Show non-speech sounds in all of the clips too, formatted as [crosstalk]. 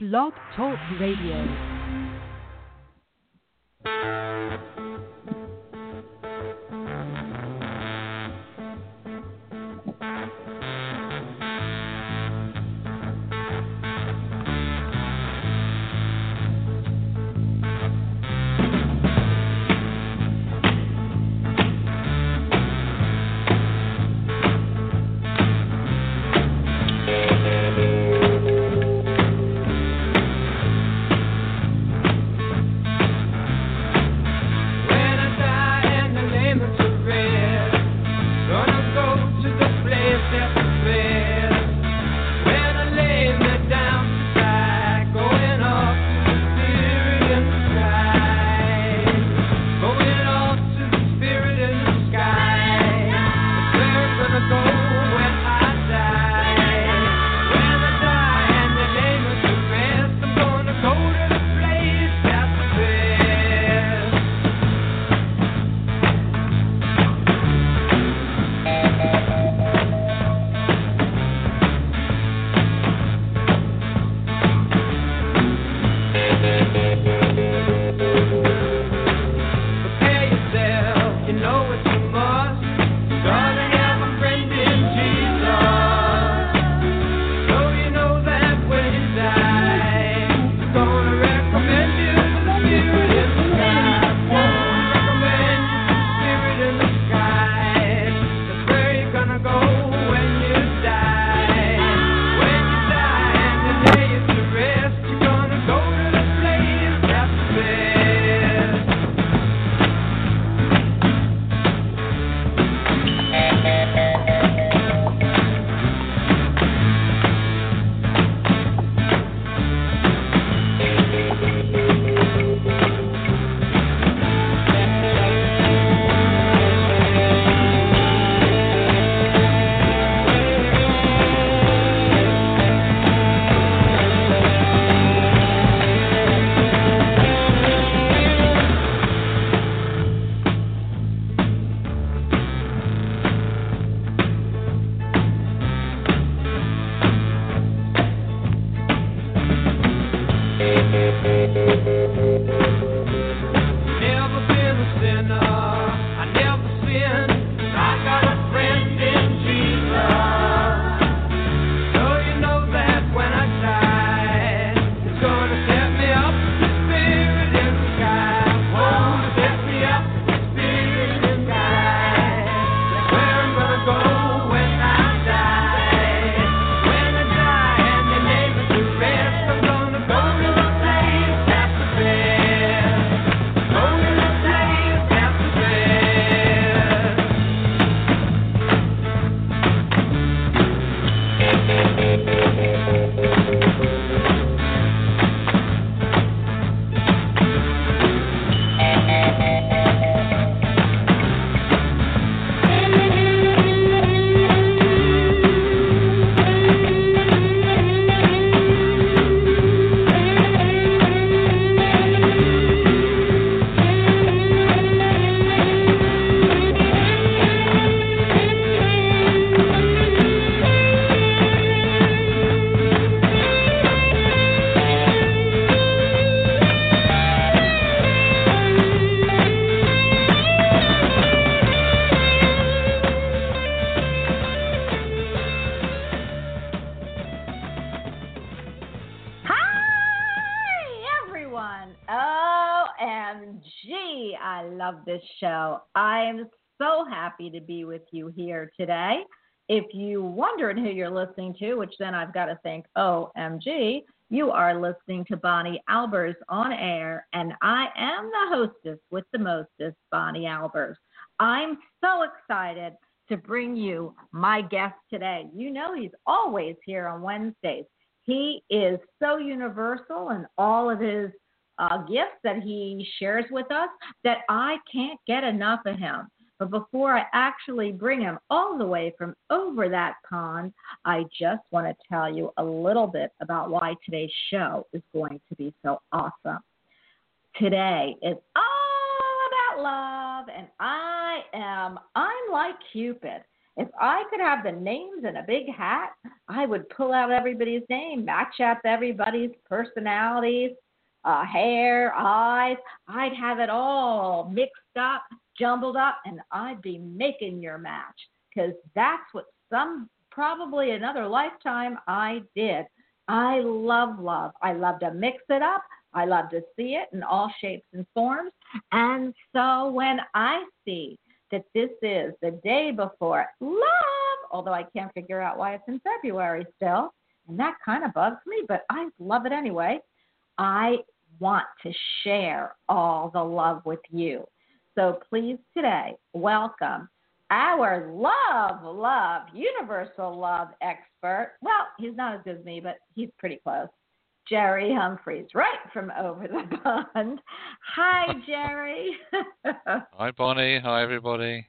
Blog Talk Radio. This show. I am so happy to be with you here today. If you wondered who you're listening to, which then I've got to thank OMG, you are listening to Bonnie Albers on air, and I am the hostess with the mostest, Bonnie Albers. I'm so excited to bring you my guest today. You know, he's always here on Wednesdays. He is so universal in all of his uh, gifts that he shares with us that I can't get enough of him. But before I actually bring him all the way from over that pond, I just want to tell you a little bit about why today's show is going to be so awesome. Today is all about love, and I am, I'm like Cupid. If I could have the names in a big hat, I would pull out everybody's name, match up everybody's personalities, uh, hair, eyes. I'd have it all mixed up, jumbled up, and I'd be making your match because that's what some probably another lifetime I did. I love love. I love to mix it up. I love to see it in all shapes and forms. And so when I see that this is the day before love, although I can't figure out why it's in February still, and that kind of bugs me, but I love it anyway. I want to share all the love with you. So please today welcome our love, love, universal love expert. Well, he's not as good as me, but he's pretty close. Jerry Humphreys, right from over the [laughs] pond. Hi, Jerry. [laughs] Hi, Bonnie. Hi, everybody.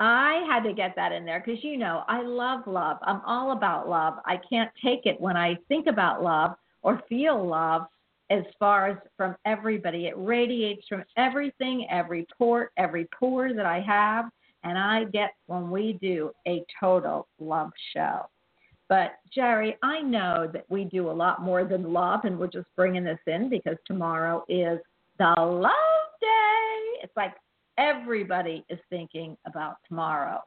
I had to get that in there because you know I love love. I'm all about love. I can't take it when I think about love or feel love as far as from everybody. It radiates from everything, every port, every pore that I have, and I get when we do a total love show. But Jerry, I know that we do a lot more than love, and we're just bringing this in because tomorrow is the love day. It's like everybody is thinking about tomorrow,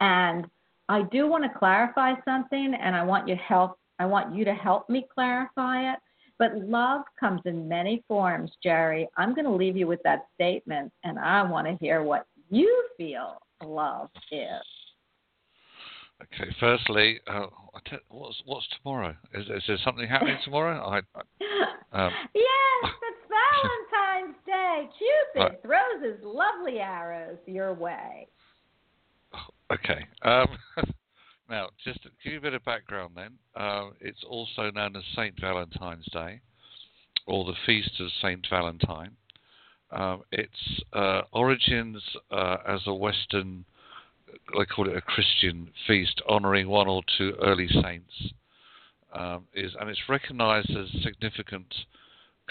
and I do want to clarify something, and I want you help. I want you to help me clarify it. But love comes in many forms, Jerry. I'm going to leave you with that statement, and I want to hear what you feel love is. Okay, firstly, uh, what's what's tomorrow? Is, is there something happening tomorrow? I, [laughs] I um, yes, [laughs] it's Valentine's Day. Cupid right. throws his lovely arrows your way. Okay. Um, [laughs] now, just to give you a bit of background, then, uh, it's also known as Saint Valentine's Day, or the Feast of Saint Valentine. Um, its uh, origins uh, as a Western they call it a Christian feast, honouring one or two early saints. Um, is and it's recognised as significant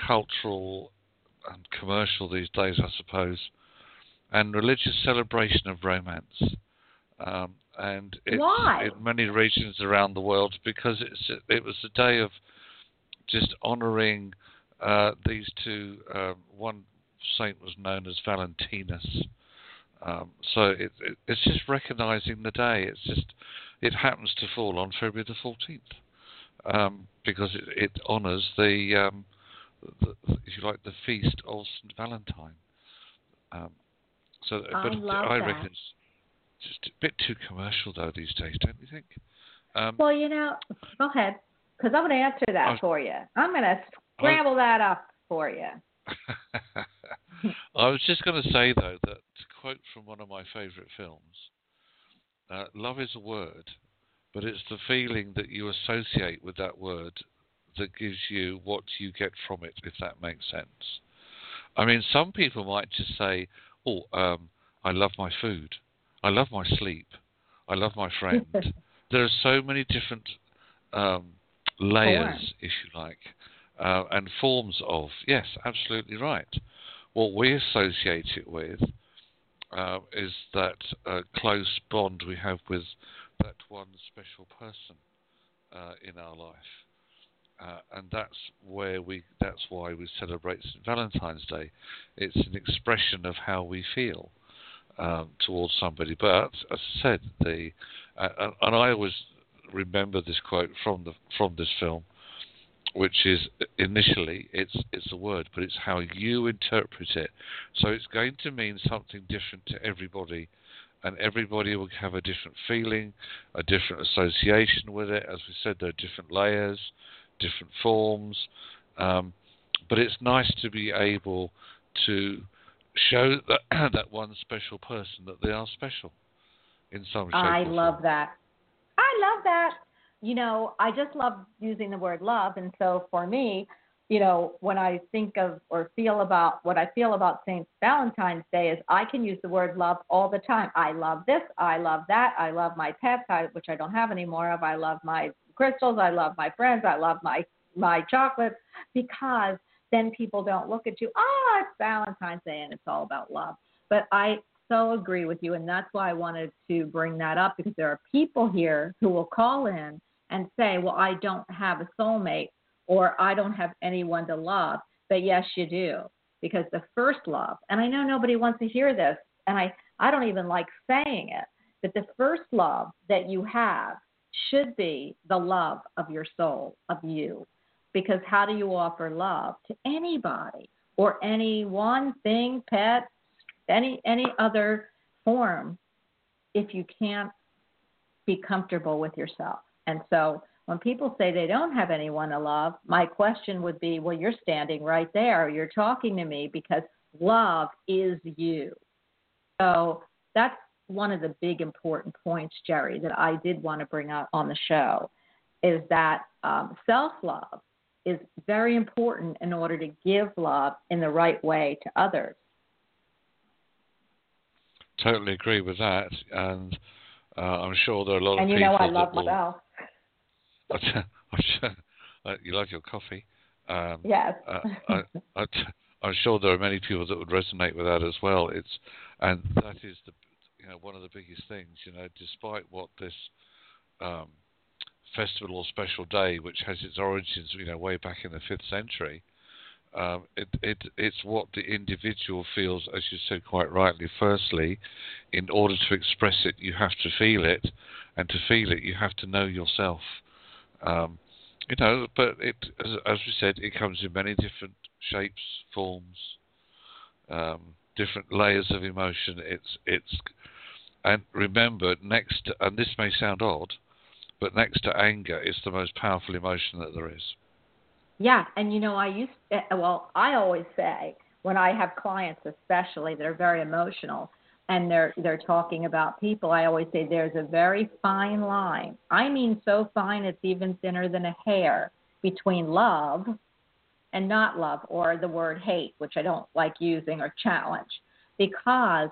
cultural and commercial these days, I suppose, and religious celebration of romance. Um, and it's Why? in many regions around the world because it's it was a day of just honouring uh, these two. Uh, one saint was known as Valentinus, um, so it, it, it's just recognizing the day. It's just it happens to fall on February the 14th um, because it, it honors the, um, the, if you like, the feast of St. Valentine. Um, so, I but love I that. reckon it's just a bit too commercial though these days, don't you think? Um, well, you know, go ahead, because I'm going to answer that was, for you. I'm going to scramble that up for you. [laughs] I was just going to say though that to quote from one of my favourite films, uh, love is a word, but it's the feeling that you associate with that word that gives you what you get from it, if that makes sense. I mean, some people might just say, "Oh, um, I love my food, I love my sleep, I love my friend." [laughs] there are so many different um, layers, if you like, uh, and forms of. Yes, absolutely right what we associate it with uh, is that uh, close bond we have with that one special person uh, in our life. Uh, and that's where we that's why we celebrate St. Valentine's Day. It's an expression of how we feel um, towards somebody. But as I said, the uh, and I always remember this quote from the from this film which is initially it's it's a word, but it's how you interpret it. So it's going to mean something different to everybody, and everybody will have a different feeling, a different association with it. As we said, there are different layers, different forms, um, but it's nice to be able to show that [clears throat] that one special person that they are special in some shape. I love form. that. I love that you know, I just love using the word love. And so for me, you know, when I think of or feel about what I feel about St. Valentine's Day is I can use the word love all the time. I love this. I love that. I love my pets, I, which I don't have any more of. I love my crystals. I love my friends. I love my my chocolates because then people don't look at you. Oh, it's Valentine's Day and it's all about love. But I so agree with you. And that's why I wanted to bring that up because there are people here who will call in and say, Well, I don't have a soulmate or I don't have anyone to love. But yes, you do. Because the first love, and I know nobody wants to hear this, and I, I don't even like saying it, but the first love that you have should be the love of your soul, of you. Because how do you offer love to anybody or any one thing, pet, any any other form if you can't be comfortable with yourself? And so when people say they don't have anyone to love, my question would be, well, you're standing right there. You're talking to me because love is you. So that's one of the big important points, Jerry, that I did want to bring up on the show is that um, self love is very important in order to give love in the right way to others. Totally agree with that, and uh, I'm sure there are a lot and of people. And you know I love that [laughs] myself. [laughs] Uh, you like your coffee. Um, Yes. uh, I, I, I'm sure there are many people that would resonate with that as well. It's and that is the you know one of the biggest things. You know, despite what this um, festival or special day, which has its origins, you know, way back in the fifth century, um, it, it it's what the individual feels, as you said quite rightly. Firstly, in order to express it, you have to feel it, and to feel it, you have to know yourself. Um, you know, but it, as, as we said, it comes in many different shapes, forms, um, different layers of emotion. It's it's and remember next, and this may sound odd, but next to anger, it's the most powerful emotion that there is. Yeah, and you know, I used to, well, I always say when I have clients, especially that are very emotional, and they're they're talking about people, I always say there's a very fine line. I mean, so fine it's even thinner than a hair between love and not love, or the word hate, which I don't like using, or challenge, because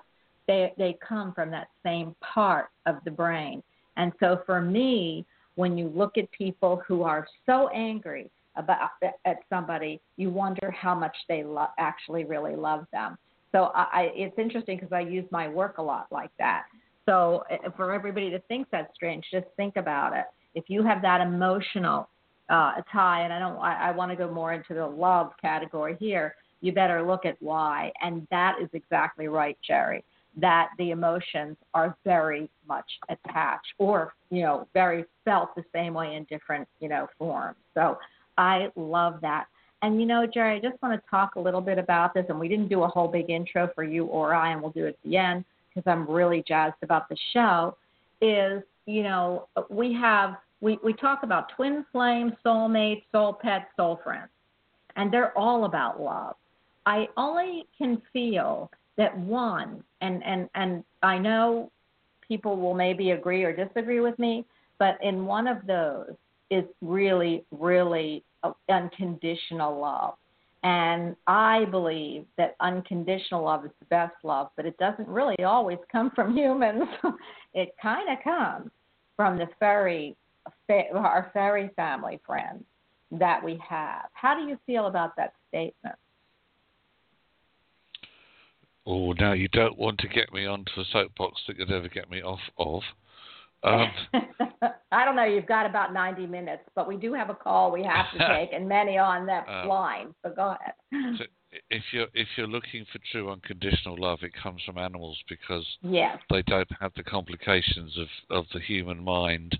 they they come from that same part of the brain. And so for me, when you look at people who are so angry about at somebody, you wonder how much they lo- actually really love them. So I, it's interesting because I use my work a lot like that. So uh, for everybody to think that's strange, just think about it. If you have that emotional uh, tie, and I don't, I, I want to go more into the love category here. You better look at why, and that is exactly right, Jerry. That the emotions are very much attached, or you know, very felt the same way in different you know forms. So I love that. And you know, Jerry, I just want to talk a little bit about this. And we didn't do a whole big intro for you or I, and we'll do it at the end because I'm really jazzed about the show. Is you know, we have we we talk about twin flames, soulmates, soul pets, soul friends, and they're all about love. I only can feel that one, and and and I know people will maybe agree or disagree with me, but in one of those is really, really uh, unconditional love. And I believe that unconditional love is the best love, but it doesn't really always come from humans. [laughs] it kind of comes from the fairy, our fairy family friends that we have. How do you feel about that statement? Oh, now you don't want to get me onto a soapbox that you'd ever get me off of. Um, [laughs] I don't know. You've got about 90 minutes, but we do have a call we have to [laughs] take, and many on that Um, line. So go ahead. so if you're if you're looking for true unconditional love, it comes from animals because Yes. they don't have the complications of, of the human mind,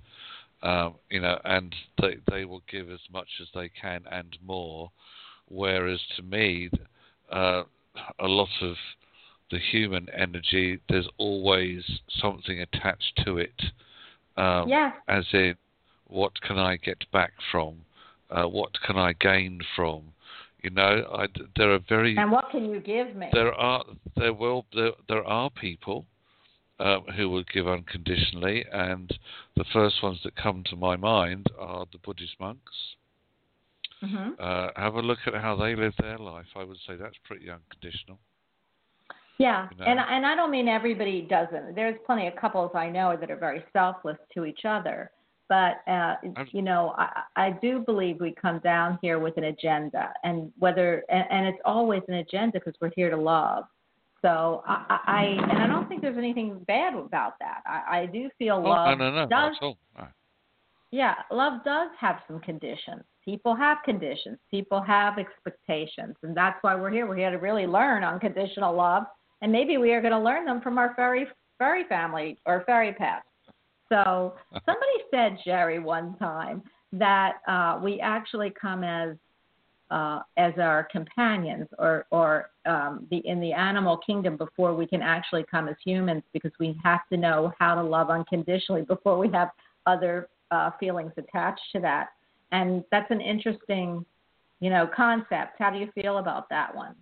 um, you know, and they they will give as much as they can and more. Whereas to me, uh, a lot of the human energy, there's always something attached to it. Um, Yes. As in, what can I get back from? Uh, what can I gain from? You know, I, there are very And what can you give me? there are there will there, there are people um, who will give unconditionally, and the first ones that come to my mind are the Buddhist monks. hmm Uh, have a look at how they live their life. I would say that's pretty unconditional. Yeah, you know. and and I don't mean everybody doesn't. There's plenty of couples I know that are very selfless to each other, but uh, you know, I, I do believe we come down here with an agenda, and whether and, and it's always an agenda because we're here to love. So I, I and I don't think there's anything bad about that. I, I do feel Oh, love no, no, no, does not at all. No. yeah, love does have some conditions. People have conditions. People have expectations, and that's why we're here. We're here to really learn unconditional love, and maybe we are going to learn them from our fairy fairy family or fairy past. So [laughs] somebody said, Jerry, one time that uh, we actually come as uh, as our companions or or um, the in the animal kingdom before we can actually come as humans because we have to know how to love unconditionally before we have other uh, feelings attached to that. And that's an interesting, you know, concept. How do you feel about that one?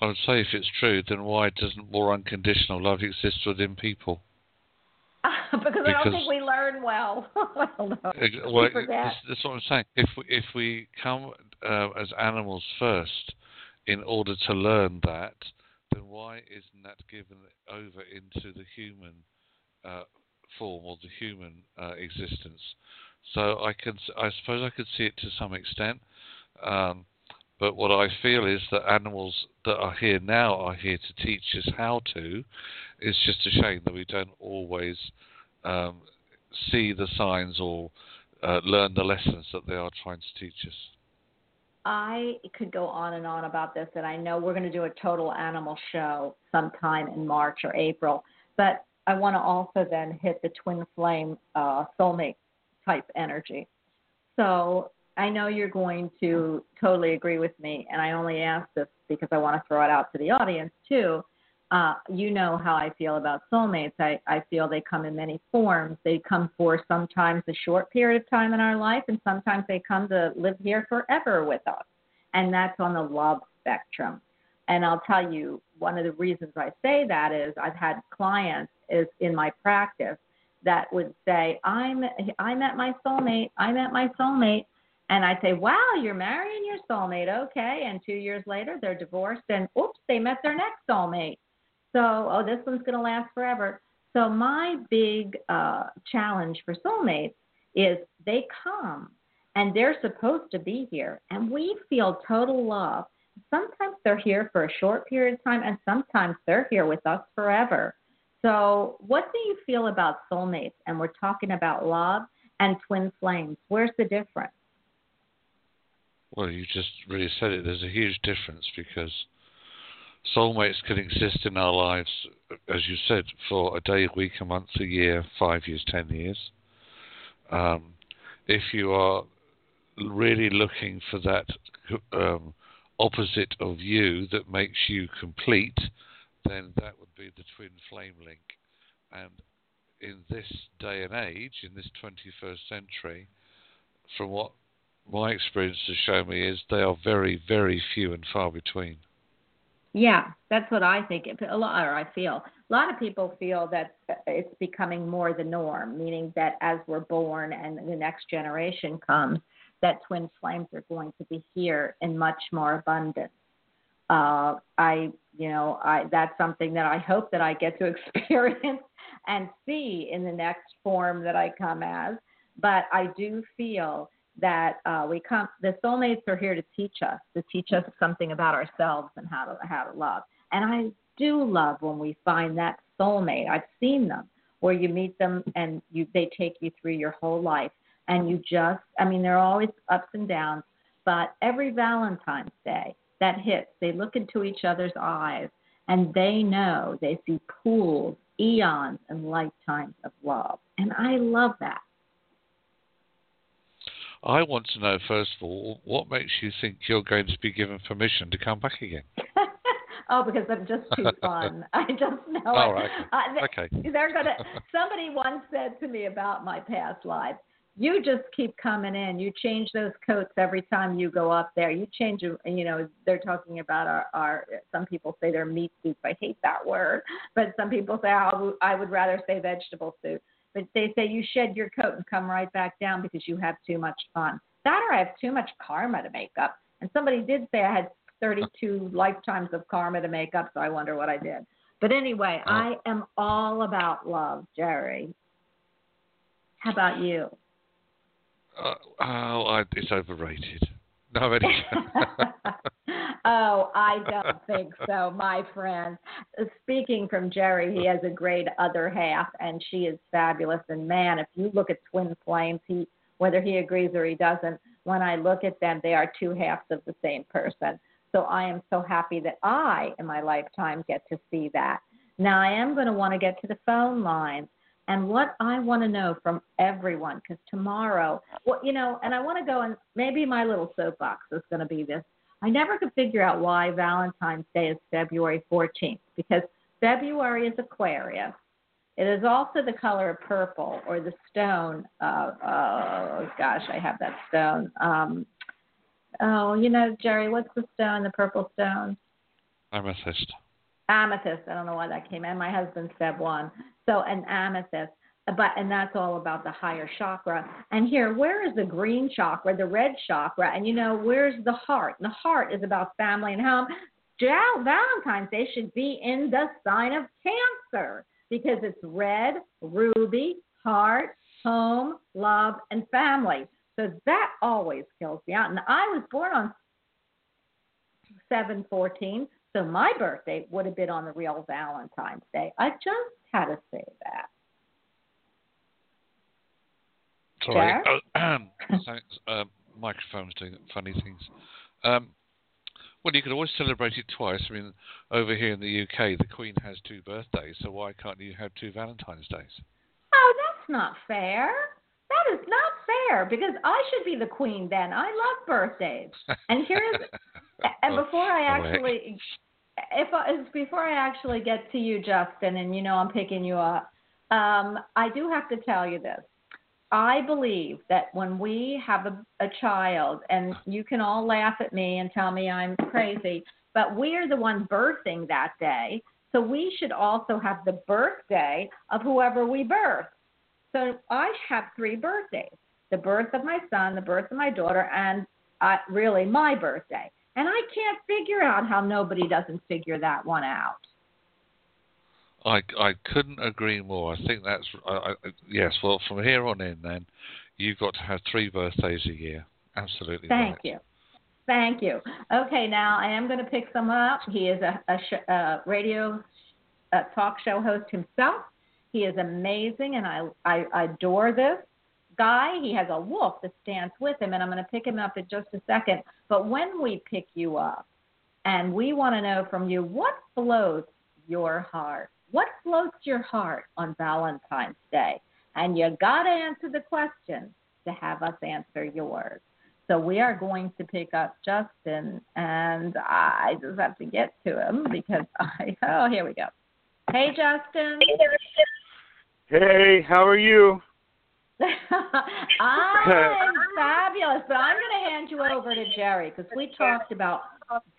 I would say if it's true, then why doesn't more unconditional love exist within people? [laughs] because, I don't think we learn well. [laughs] I don't know. Ex- Well, that's, that's what I'm saying. If we, if we come uh, as animals first in order to learn that, then why isn't that given over into the human uh, form or the human uh, existence? So I can, I suppose I could see it to some extent. Um, but what I feel is that animals that are here now are here to teach us how to. It's just a shame that we don't always um, see the signs or uh, learn the lessons that they are trying to teach us. I could go on and on about this, and I know we're going to do a total animal show sometime in March or April. But I want to also then hit the twin flame uh, soulmate type energy. So I know you're going to totally agree with me, and I only ask this because I want to throw it out to the audience too. Uh, you know how I feel about soulmates. I, I feel they come in many forms. They come for sometimes a short period of time in our life, and sometimes they come to live here forever with us. And that's on the love spectrum. And I'll tell you, one of the reasons I say that is I've had clients is in my practice that would say, I'm I met my soulmate, I met my soulmate. And I'd say, Wow, you're marrying your soulmate, okay. And two years later they're divorced and oops, they met their next soulmate. So, oh, this one's gonna last forever. So my big uh, challenge for soulmates is they come and they're supposed to be here and we feel total love. Sometimes they're here for a short period of time and sometimes they're here with us forever. So, what do you feel about soulmates? And we're talking about love and twin flames. Where's the difference? Well, you just really said it. There's a huge difference because soulmates can exist in our lives, as you said, for a day, a week, a month, a year, five years, ten years. Um, if you are really looking for that um, opposite of you that makes you complete, then that would be the twin flame link. And in this day and age, in this 21st century, from what my experience has shown me, is they are very, very few and far between. Yeah, that's what I think. A lot, or I feel. A lot of people feel that it's becoming more the norm, meaning that as we're born and the next generation comes, that twin flames are going to be here in much more abundance. Uh, I, you know, I that's something that I hope that I get to [laughs] experience and see in the next form that I come as. But I do feel that uh, we come. The soulmates are here to teach us, to teach us something about ourselves and how to how to love. And I do love when we find that soulmate. I've seen them where you meet them and you they take you through your whole life and you just I mean there are always ups and downs, but every Valentine's Day that hits, they look into each other's eyes and they know they see pools, eons and lifetimes of love. And I love that. I want to know, first of all, what makes you think you're going to be given permission to come back again? [laughs] oh, because I'm just too [laughs] fun. I just know Oh, it. right. Uh, okay. they're gonna. [laughs] Somebody once said to me about my past life, "You just keep coming in. You change those coats every time you go up there. You change. You know, they're talking about our. our some people say they're meat suits. I hate that word, but some people say I would, I would rather say vegetable suit. But they say you shed your coat and come right back down because you have too much fun. That or I have too much karma to make up. And somebody did say I had 32 [laughs] lifetimes of karma to make up, so I wonder what I did. But anyway. I am all about love, Jerry. How about you? Uh, oh, I, it's overrated. No. [laughs] [laughs] Oh, I don't think so, my friend. Speaking from Jerry, he has a great other half, and she is fabulous. And man, if you look at twin flames, he whether he agrees or he doesn't, when I look at them, they are two halves of the same person. So I am so happy that I, in my lifetime, get to see that. Now I am going to want to get to the phone lines. And what I want to know from everyone, because tomorrow, well, you know, and I want to go and maybe my little soapbox is going to be this. I never could figure out why Valentine's Day is February 14th, because February is Aquarius. It is also the color of purple or the stone. Uh, oh gosh, I have that stone. Um, oh, you know, Jerry, what's the stone? The purple stone. Amethyst. Amethyst. I don't know why that came. And my husband said one. So an amethyst. But and that's all about the higher chakra. And here, where is the green chakra, the red chakra? And you know, where's the heart? And the heart is about family and home. Valentine's Day should be in the sign of Cancer because it's red, ruby, heart, home, love, and family. So that always kills me out. And I was born on 714, so my birthday would have been on the real Valentine's Day. I just had to say that. Sorry. Oh, [clears throat] thanks. Um, microphone's doing funny things. Um, well, you could always celebrate it twice. I mean, over here in the UK, the Queen has two birthdays, so why can't you have two Valentine's Days? Oh, that's not fair. That is not fair because I should be the queen then. I love birthdays. And here's [laughs] and before I actually if I, before I actually get to you, Justin, and you know I'm picking you up, um, I do have to tell you this. I believe that when we have a, a child, and you can all laugh at me and tell me I'm crazy, but we're the one birthing that day. So we should also have the birthday of whoever we birth. So I have three birthdays the birth of my son, the birth of my daughter, and uh, really my birthday. And I can't figure out how nobody doesn't figure that one out. I, I couldn't agree more. I think that's I, I, yes. Well, from here on in, then you've got to have three birthdays a year. Absolutely. Thank right. you. Thank you. Okay, now I am going to pick someone up. He is a, a, sh- a radio a talk show host himself. He is amazing, and I, I, I adore this guy. He has a wolf that stands with him, and I'm going to pick him up in just a second. But when we pick you up, and we want to know from you what floats your heart. What floats your heart on Valentine's Day? And you got to answer the question to have us answer yours. So we are going to pick up Justin, and I just have to get to him because [laughs] I. Oh, here we go. Hey, Justin. Hey, how are you? [laughs] I'm fabulous, but I'm going to hand you over to Jerry because we talked about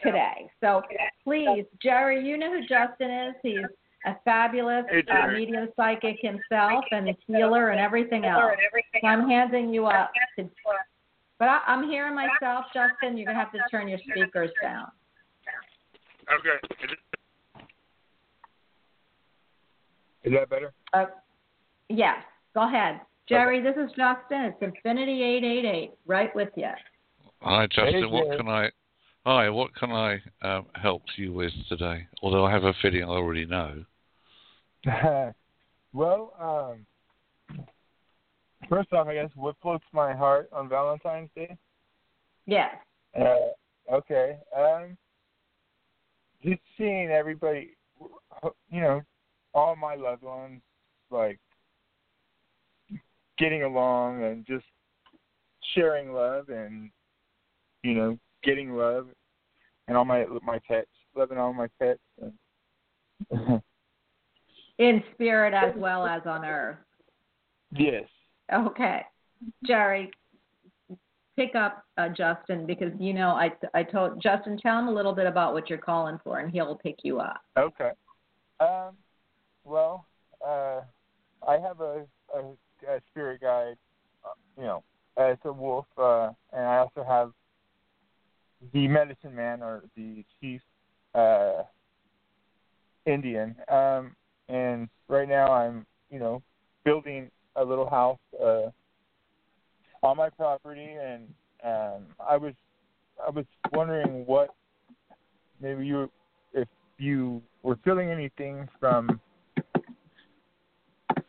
today. So please, Jerry, you know who Justin is. He's a fabulous Hey, uh, medium psychic himself and a healer and everything else. So I'm handing you up to. But I, I'm hearing myself, Justin. You're going to have to turn your speakers down. Okay. Is, that better? Uh, yes, go ahead. Jerry, this is Justin. It's Infinity 888, right with you. Hi, Justin. Hey, what Jerry. can I? Hi, what can I um, help you with today? Although I have a feeling I already know. [laughs] well, um, first off, I guess what floats my heart on Valentine's Day? Yeah. Uh, okay. Um, just seeing everybody, you know, all my loved ones, like getting along and just sharing love and you know getting love and all my my pets, loving all my pets. And [laughs] In spirit as well as on earth. yes. Okay. Jerry, pick up uh, Justin because you know I I told Justin tell him a little bit about what you're calling for and he'll pick you up. Okay. Um. Well, uh, I have a, a, a spirit guide. Uh, you know, as a wolf, uh, and I also have the medicine man or the chief uh, Indian. Um, and right now I'm, you know, building a little house uh, on my property, and um, I was I was wondering what maybe you if you were feeling anything from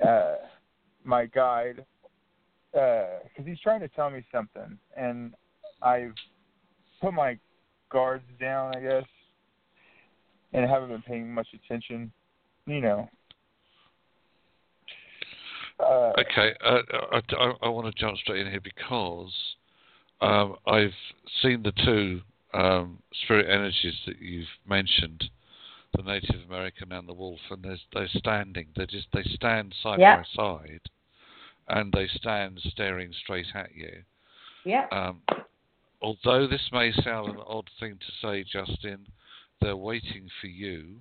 uh, my guide because he's trying to tell me something, and I've put my guards down, I guess, and haven't been paying much attention. You know. Uh, Okay, uh, I, I, I want to jump straight in here because um, I've seen the two um, spirit energies that you've mentioned, the Native American and the wolf, and they're, they're standing. They just they stand side Yeah. by side, and they stand staring straight at you. Yeah. Um, although this may sound an odd thing to say, Justin, they're waiting for you.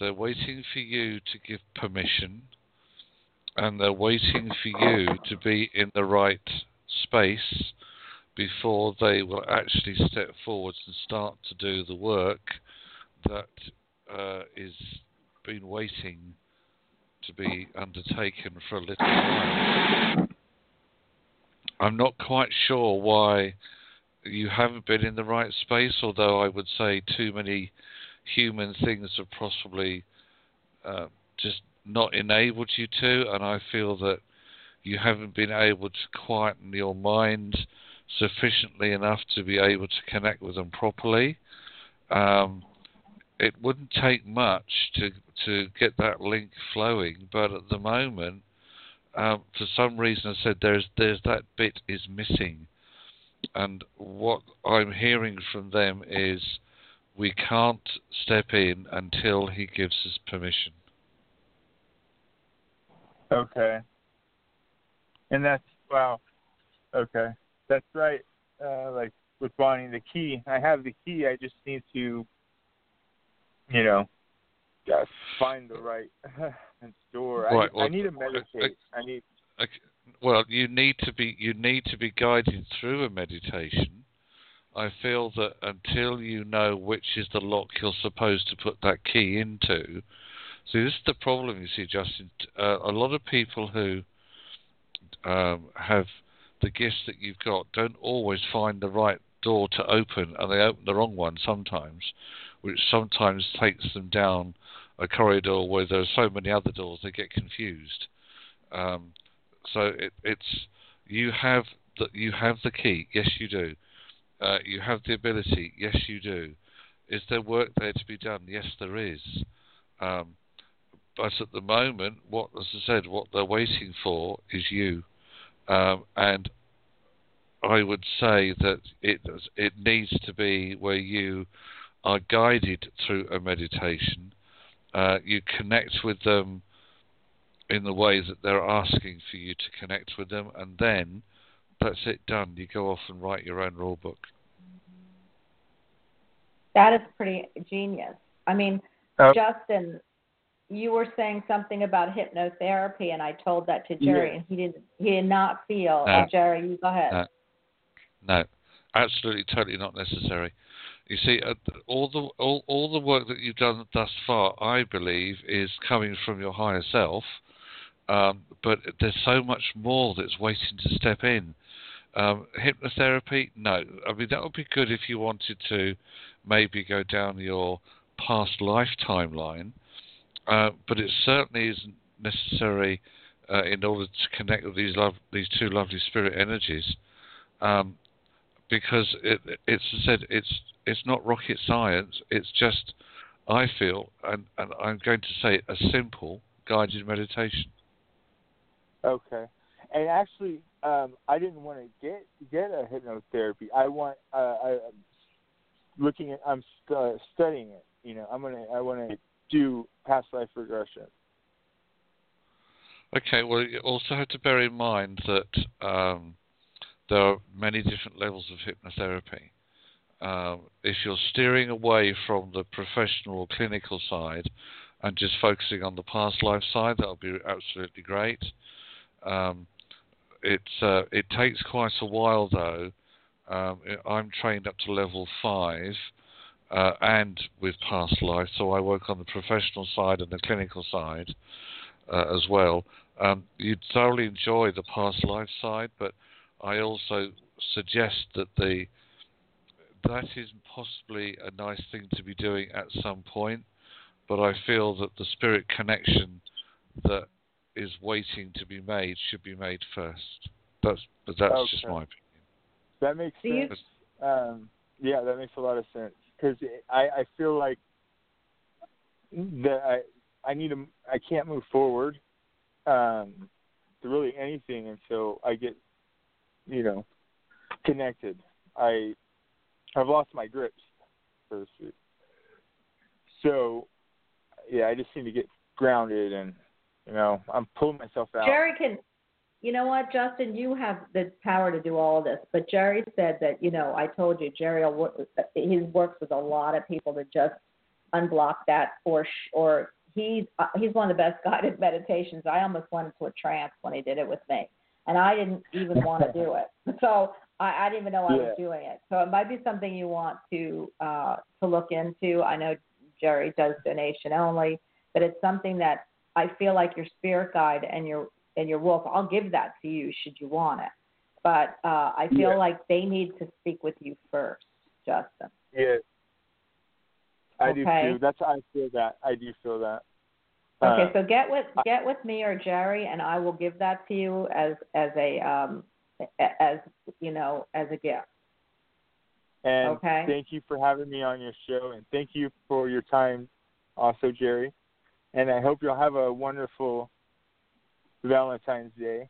They're waiting for you to give permission, and they're waiting for you to be in the right space before they will actually step forwards and start to do the work that uh, is been waiting to be undertaken for a little while. I'm not quite sure why you haven't been in the right space, although I would say too many human things have possibly uh, just not enabled you to, and I feel that you haven't been able to quieten your mind sufficiently enough to be able to connect with them properly. Um, it wouldn't take much to to get that link flowing, but at the moment, um, for some reason, I said there's there's that bit is missing, and what I'm hearing from them is we can't step in until he gives us permission. Okay. And that's wow. Okay, that's right. Uh, like with Bonnie, the key. I have the key. I just need to, you know, just find the right [laughs] door. Right, I, well, I need to meditate. I need. Okay. Well, you need to be you need to be guided through a meditation. I feel that until you know which is the lock you're supposed to put that key into. See, this is the problem. You see, Justin. Uh, a lot of people who um, have the gifts that you've got don't always find the right door to open, and they open the wrong one sometimes, which sometimes takes them down a corridor where there are so many other doors they get confused. Um, so it, it's you have the you have the key. Yes, you do. Uh, you have the ability. Yes, you do. Is there work there to be done? Yes, there is. Um, but at the moment, what as I said, what they're waiting for is you. Um, and I would say that it it needs to be where you are guided through a meditation. Uh, you connect with them in the way that they're asking for you to connect with them, and then that's it done. You go off and write your own rule book. That is pretty genius. I mean, Uh, Justin, you were saying something about hypnotherapy, and I told that to Jerry, Yeah. and he didn't. He did not feel. No. Jerry, you go ahead. No. No, absolutely, totally not necessary. You see, uh, all the all, all the work that you've done thus far, I believe, is coming from your higher self. Um, but there's so much more that's waiting to step in. Um, hypnotherapy, no. I mean, that would be good if you wanted to maybe go down your past life timeline, uh, but it certainly isn't necessary uh, in order to connect with these love, these two lovely spirit energies. Um, because it, it's said it's it's not rocket science. It's just I feel, and, and I'm going to say a simple guided meditation. Okay. And actually, um, I didn't want to get get a hypnotherapy. I want uh, I, I'm looking at. I'm stu- studying it. You know, I'm gonna. I want to do past life regression. Okay, well, you also have to bear in mind that um, there are many different levels of hypnotherapy. Um, if you're steering away from the professional or clinical side and just focusing on the past life side, that'll be absolutely great. Um, it's uh, it takes quite a while though. Um, I'm trained up to level five uh, and with past life, so I work on the professional side and the clinical side uh, as well. Um, you'd thoroughly enjoy the past life side, but I also suggest that the that is possibly a nice thing to be doing at some point, but I feel that the spirit connection that is waiting to be made should be made first. That's but that's Okay. just my opinion. That makes Do you- sense. Um, yeah, that makes a lot of sense because I I feel like that I I need to I can't move forward um, to really anything until I get you know connected. I I've lost my grips, so to speak. So yeah, I just need to get grounded and you know I'm pulling myself out. Jerry can, you know what, Justin, you have the power to do all of this. But Jerry said that, you know, I told you, Jerry, he works with a lot of people to just unblock that, or or he's uh, he's one of the best [laughs] guided meditations. I almost went into a trance when he did it with me, and I didn't even want to do it. So I, I didn't even know I was doing it. So it might be something you want to uh, to look into. I know Jerry does donation only, but it's something that I feel like your spirit guide and your and your wolf. I'll give that to you should you want it, but uh, I feel Yeah. like they need to speak with you first, Justin. Yeah. I do too. That's I feel that. I do feel that. Okay, Uh, so get with get with me or Jerry, and I will give that to you as as a um a- as you know as a gift. and okay. thank you for having me on your show, and thank you for your time, also Jerry. And I hope you'll have a wonderful Valentine's Day.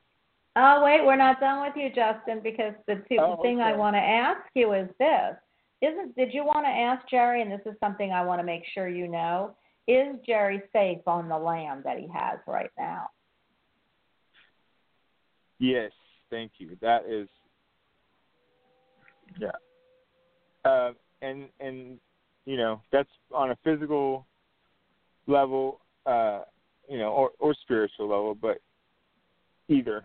Oh wait, we're not done with you, Justin, because the, two, Oh, thing I want to ask you is this: Isn't did you want to ask Jerry? And this is something I want to make sure you know: Is Jerry safe on the land that he has right now? Yes, thank you. That is, yeah. Uh, and and you know that's on a physical level, uh, you know, or or spiritual level, but either.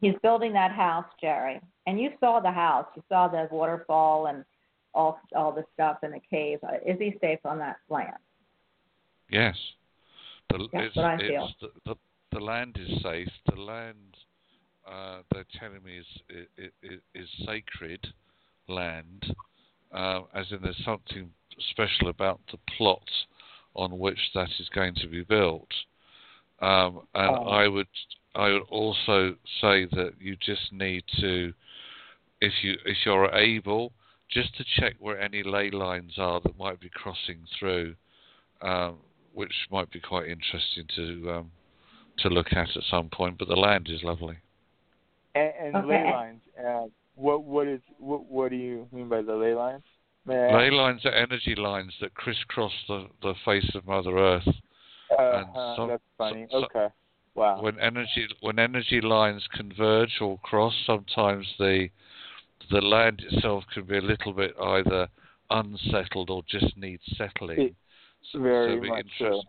He's building that house, Jerry, and you saw the house. You saw the waterfall and all all the stuff in the cave. Uh, Is he safe on that land? Yes. The, That's it's, what I it's feel. The, the, the land is safe. The land, uh, they're telling me, is, is, is, is sacred land, uh, as in there's something special about the plot on which that is going to be built. Um, and Oh. I would, I would also say that you just need to, if you if you're able, just to check where any ley lines are that might be crossing through, um, which might be quite interesting to um, to look at at some point. But the land is lovely. And, and Okay. ley lines. Uh, what what is what what do you mean by the ley lines? May Ley lines are energy lines that crisscross the, the face of Mother Earth. Uh, and uh, that's funny. so- okay. Wow. When energy when energy lines converge or cross, sometimes the the land itself can be a little bit either unsettled or just needs settling. It- so, very so it'd much so.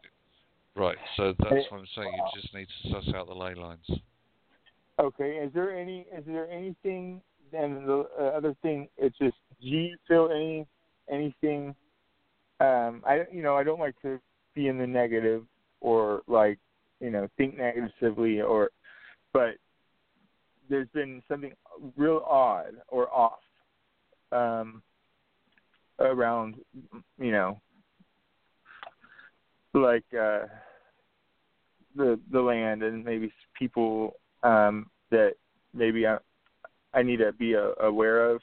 Right, so that's It- what I'm saying. You just need to suss out the ley lines. Okay. Is there any? Is there anything? And the uh, other thing, it's just. Do you feel any anything? Um, I you know I don't like to be in the negative or like you know think negatively or, but there's been something real odd or off um, around you know like uh, the the land and maybe people um, that maybe I I need to be uh, aware of.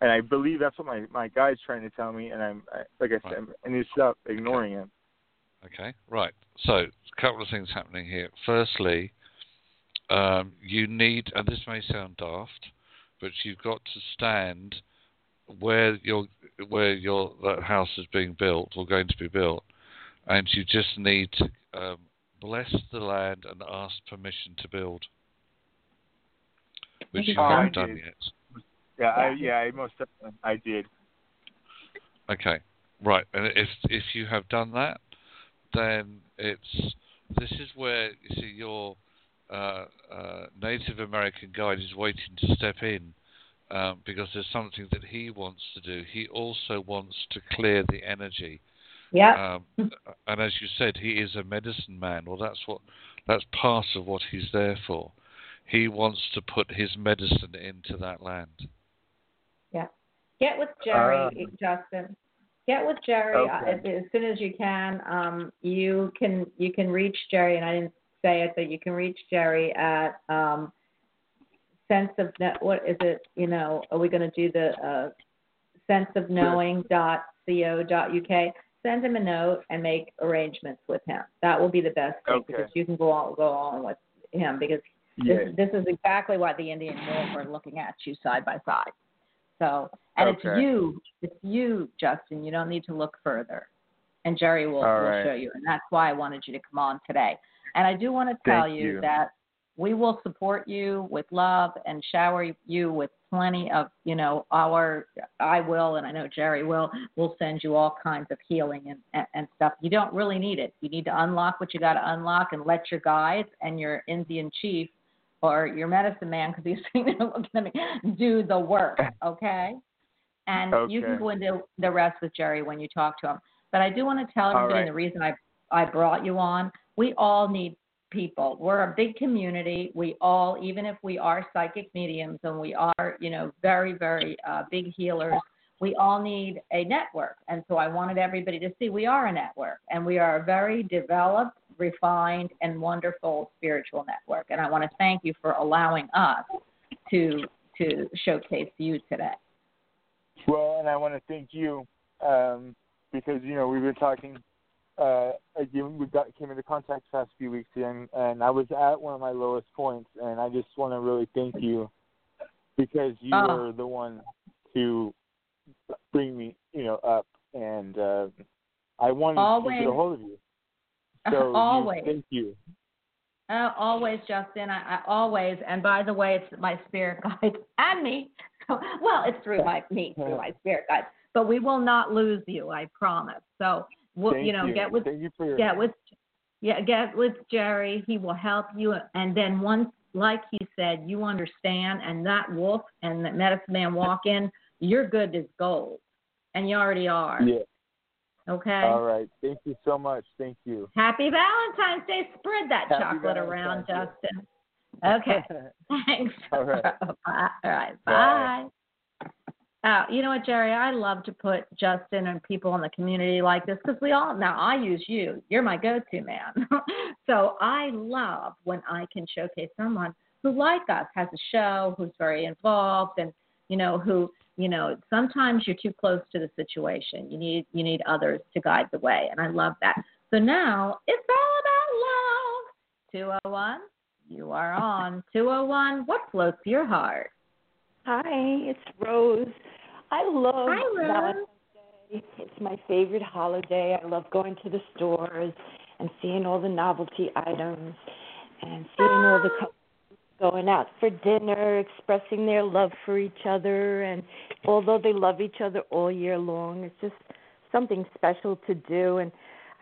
And I believe that's what my my guide's trying to tell me. And I'm I, like I said, Right. I need to stop ignoring him. Okay, right. So, a couple of things happening here. Firstly, um, you need, and this may sound daft, but you've got to stand where your where your that house is being built or going to be built, and you just need to um, bless the land and ask permission to build, which you Oh, I haven't done did. yet. Yeah, I Yeah. yeah, I most definitely I did. Okay, right. And if if you have done that, then it's this is where you see your uh, uh, Native American guide is waiting to step in um, because there's something that he wants to do. He also wants to clear the energy, Yeah. um, and as you said, he is a medicine man. Well, that's what that's part of what he's there for. He wants to put his medicine into that land. Yeah. Get with Jerry, Uh, Justin. Get with Jerry uh, as, as soon as you can. Um, you can you can reach Jerry, and I didn't say it, but you can reach Jerry at um, sense of no, what is it? You know, are we going to do the uh, sense of knowing dot co dot uk? Send him a note and make arrangements with him. That will be the best thing Okay. because you can go on go on with him because Yeah. this, this is exactly why the Indian Wolf are looking at you side by side. So, and it's you, it's you, Justin. You don't need to look further. And Jerry will, All will right. show you. And that's why I wanted you to come on today. And I do want to tell you, you. that we will support you with love and shower you with plenty of, you know, our, I will, and I know Jerry will, will send you all kinds of healing and, and, and stuff. You don't really need it. You need to unlock what you got to unlock and let your guides and your Indian chief or your medicine man, because he's [laughs] sitting there looking at me, do the work, [laughs] okay? And you can go into the rest with Jerry when you talk to him. But I do want to tell everybody right. the reason I I brought you on. We all need people. We're a big community. We all, even if we are psychic mediums and we are, you know, very very uh, big healers, we all need a network. And so I wanted everybody to see we are a network and we are a very developed, refined, and wonderful spiritual network. And I want to thank you for allowing us to to showcase you today. Well, and I want to thank you um, because you know we've been talking. Uh, again, we got came into contact the past few weeks, and and I was at one of my lowest points, and I just want to really thank you because you Oh. were the one to bring me, you know, up, and uh, I wanted to Always. get a hold of you. [laughs] So you- Always. thank you. Uh, always, Justin. I, I always. And by the way, it's my spirit [laughs] guides and me. So, well, it's through my me through [laughs] my spirit guides. But we will not lose you. I promise. So, we'll, you know, get with thank you for your get with yeah get with Jerry. He will help you. And then once, like he said, you understand, and that wolf and that medicine man walk in, you're good as gold, and you already are. yeah. Okay. All right. Thank you so much. Thank you. Happy Valentine's Day. Spread that Happy chocolate around, Valentine's Justin. Okay. [laughs] Thanks. All right. [laughs] All right. Bye. Bye. Uh, you know what, Jerry? I love to put Justin and people in the community like this because we all now I use you. You're my go-to man. [laughs] so I love when I can showcase someone who, like us, has a show, who's very involved, and you know who you know sometimes you're too close to the situation. You need you need others to guide the way, and I love that. So now it's all about love. 201, you are on. 201, what floats your heart? Hi, it's Rose. I love Hi, Rose. Valentine's Day. It's my favorite holiday. I love going to the stores and seeing all the novelty items and seeing all the ah. couples going out for dinner, expressing their love for each other. And although they love each other all year long, it's just something special to do. And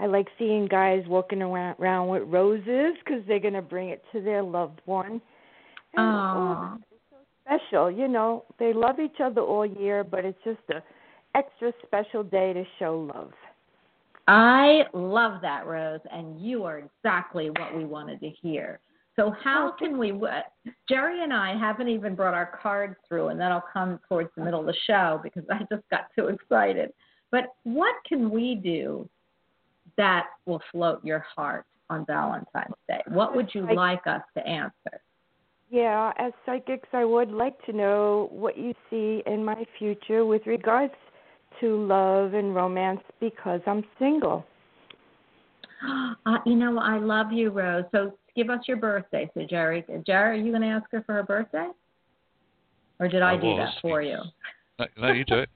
I like seeing guys walking around, around with roses because they're going to bring it to their loved one. And, Oh, special. You know, they love each other all year, but it's just a extra special day to show love. I love that, Rose, and you are exactly what we wanted to hear. So how can we? what- Jerry and I haven't even brought our cards through, and that'll come towards the middle of the show because I just got too excited. But what can we do that will float your heart on Valentine's Day? What would you like us to answer? Yeah, as psychics, I would like to know what you see in my future with regards to love and romance because I'm single. [gasps] Uh, you know, I love you, Rose. So give us your birthday. So Jerry, Jerry, are you going to ask her for her birthday, or did I, I do was. that for you? No, no, you do it.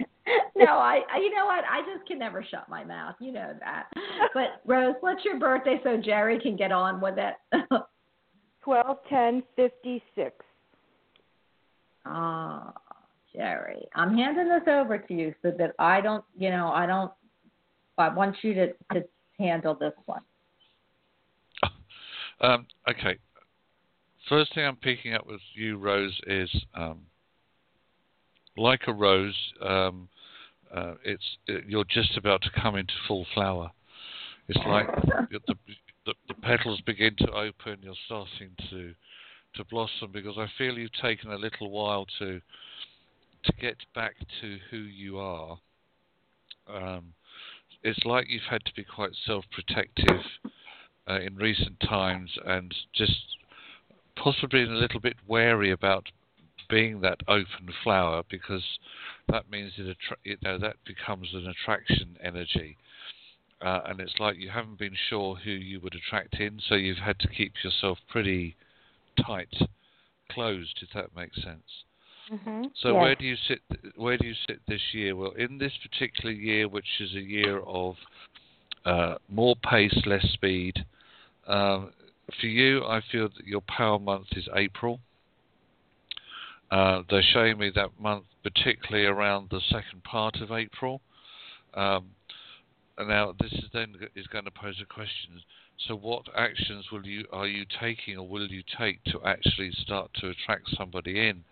[laughs] no, [laughs] I, I. You know what? I just can never shut my mouth. You know that. But Rose, what's your birthday so Jerry can get on with it? [laughs] Twelve ten fifty six. oh, Jerry, I'm handing this over to you so that I don't, you know, I don't. I want you to to handle this one. [laughs] Um, okay. First thing I'm picking up with you, Rose, is um, like a rose. Um, uh, it's it, you're just about to come into full flower. It's like [laughs] the, the the petals begin to open. You're starting to to blossom because I feel you've taken a little while to to get back to who you are, um, it's like you've had to be quite self-protective uh, in recent times and just possibly a little bit wary about being that open flower because that means it attra- you know that becomes an attraction energy. Uh, and it's like you haven't been sure who you would attract in, so you've had to keep yourself pretty tight, closed, if that makes sense. Mm-hmm. So where do you sit? Where do you sit this year? Well, in this particular year, which is a year of uh, more pace, less speed. Um, for you, I feel that your power month is April. Uh, they're showing me that month, particularly around the second part of April. Um, and now, this is then is going to pose a question. So, what actions will you are you taking, or will you take to actually start to attract somebody in?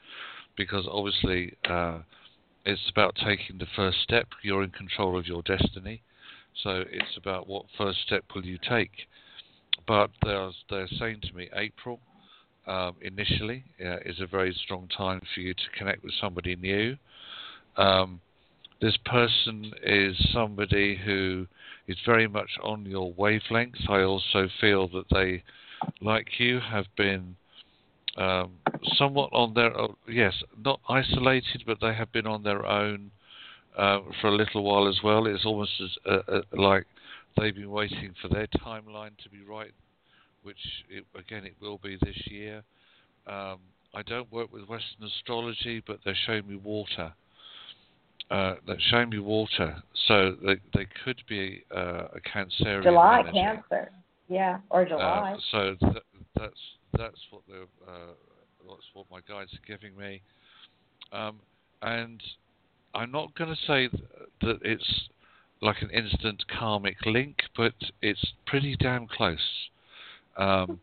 Because obviously, uh, it's about taking the first step. You're in control of your destiny, so it's about what first step will you take. But they're they're saying to me, April um, initially uh, is a very strong time for you to connect with somebody new. Um, this person is somebody who is very much on your wavelength. I also feel that they, like you, have been um, somewhat on their own, yes, not isolated, but they have been on their own uh, for a little while as well. It's almost as uh, uh, like they've been waiting for their timeline to be right, which it, again it will be this year. Um, I don't work with Western astrology, but they're showing me water. Uh, they're showing me water, so they they could be uh, a Cancerian July, energy. Cancer. Yeah, or July. Uh, so th- that's that's what the uh, that's what my guides are giving me, um, and I'm not going to say th- that it's like an instant karmic link, but it's pretty damn close. Um,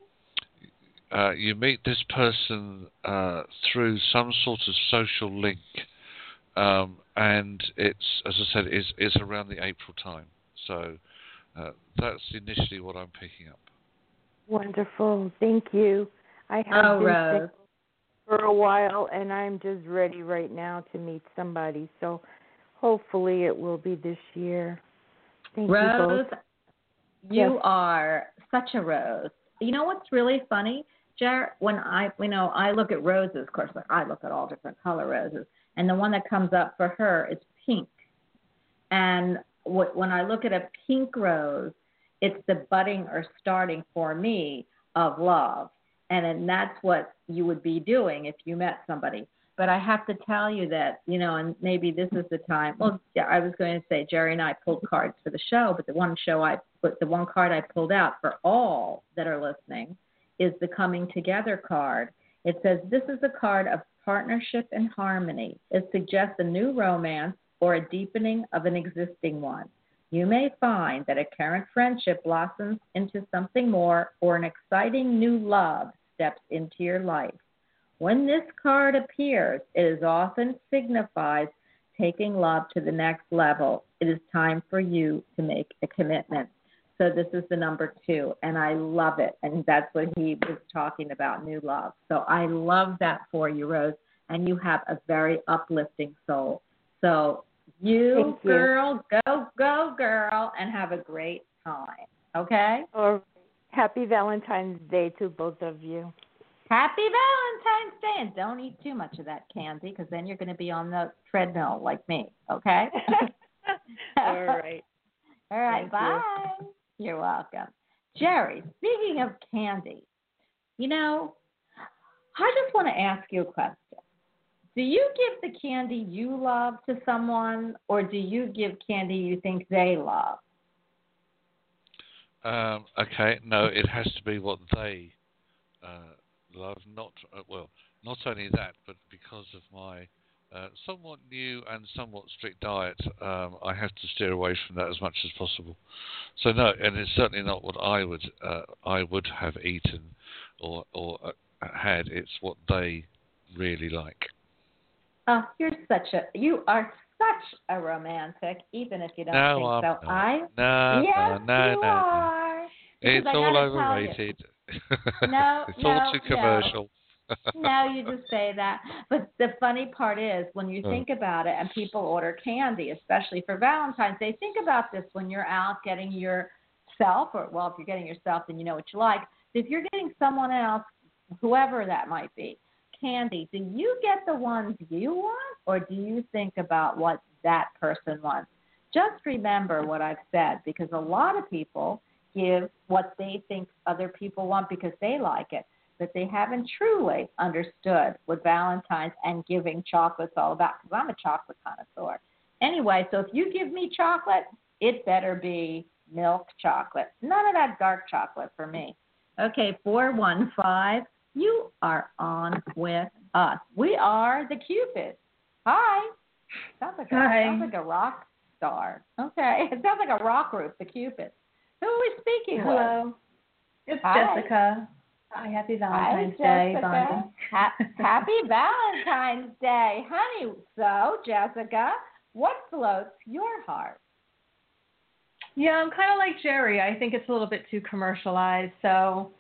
[laughs] uh, you meet this person uh, through some sort of social link, um, and it's as I said, is is around the April time. So uh, that's initially what I'm picking up. Wonderful. Thank you. I have Oh, been Rose. single for a while, and I'm just ready right now to meet somebody. So hopefully it will be this year. Thank you Rose, both. you Yes. are such a rose. You know what's really funny, Jer? When I, you know, I look at roses. Of course, I look at all different color roses, and the one that comes up for her is pink. And wh- when I look at a pink rose, it's the budding or starting for me of love, and then that's what you would be doing if you met somebody. But I have to tell you that, you know, and maybe this is the time. Well, yeah, I was going to say Jerry and I pulled cards for the show, but the one show I put, the one card I pulled out for all that are listening is the coming together card. It says this is a card of partnership and harmony. It suggests a new romance or a deepening of an existing one. You may find that a current friendship blossoms into something more or an exciting new love steps into your life. When this card appears, it is often signifies taking love to the next level. It is time for you to make a commitment. So this is the number two, and I love it. And that's what he was talking about, new love. So I love that for you, Rose. And you have a very uplifting soul. So you, girl, go, go, girl, and have a great time. Okay? Or happy Valentine's Day to both of you. Happy Valentine's Day, and don't eat too much of that candy because then you're going to be on the treadmill like me. Okay? [laughs] All right. [laughs] All right. Thank bye. You. Are welcome, Jerry. Speaking of candy, you know, I just want to ask you a question. Do you give the candy you love to someone, or do you give candy you think they love? Um, okay, no, it has to be what they uh, love. Not uh, well, not only that, but because of my uh, somewhat new and somewhat strict diet, um, I have to steer away from that as much as possible. So no, and it's certainly not what I would uh, I would have eaten or or uh, had. It's what they really like. Oh, you're such a you are such a romantic, even if you don't no, think I'm so. not. I no, yes, no, no, you no, are. Because It's all overrated. [laughs] No, it's no, all too commercial. No, you [laughs] just say that. But the funny part is when you Oh. think about it and people order candy, especially for Valentine's Day, think about this when you're out getting yourself, or well, if you're getting yourself, then you know what you like. If you're getting someone else, whoever that might be, candy, do you get the ones you want or do you think about what that person wants? Just remember what I've said because a lot of people give what they think other people want because they like it but they haven't truly understood what Valentine's and giving chocolate's all about. Because I'm a chocolate connoisseur. Anyway, so if you give me chocolate, it better be milk chocolate. None of that dark chocolate for me. Okay, 415, you are on with us. We are the Cupids. Hi. Sounds like a, Hi. sounds like a rock star. Okay, [laughs] it sounds like a rock group, the Cupids. Who are we speaking with? Hello. It's Hi. Jessica. Hi, happy Hi, Valentine's Day, Jessica. Bonnie. Ha- [laughs] Happy Valentine's Day, honey. So, Jessica, what floats your heart? Yeah, I'm kind of like Jerry. I think it's a little bit too commercialized, so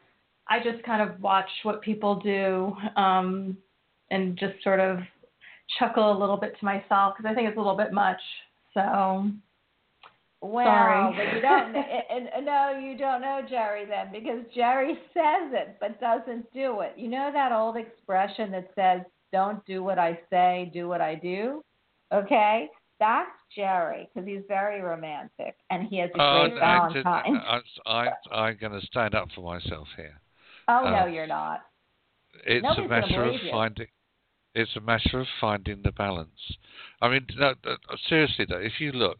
I just kind of watch what people do um, and just sort of chuckle a little bit to myself because I think it's a little bit much. So Well, Sorry. but you don't. and, and, no, you don't know Jerry then, because Jerry [laughs] says it but doesn't do it. You know that old expression that says, "Don't do what I say, do what I do." Okay, that's Jerry because he's very romantic and he has a Oh, great I did- Valentine. I, I, I'm going to stand up for myself here. oh uh, no, you're not. It's Nobody's a gonna matter of finding. It's a matter of finding the balance. I mean, no, no, seriously though, if you look,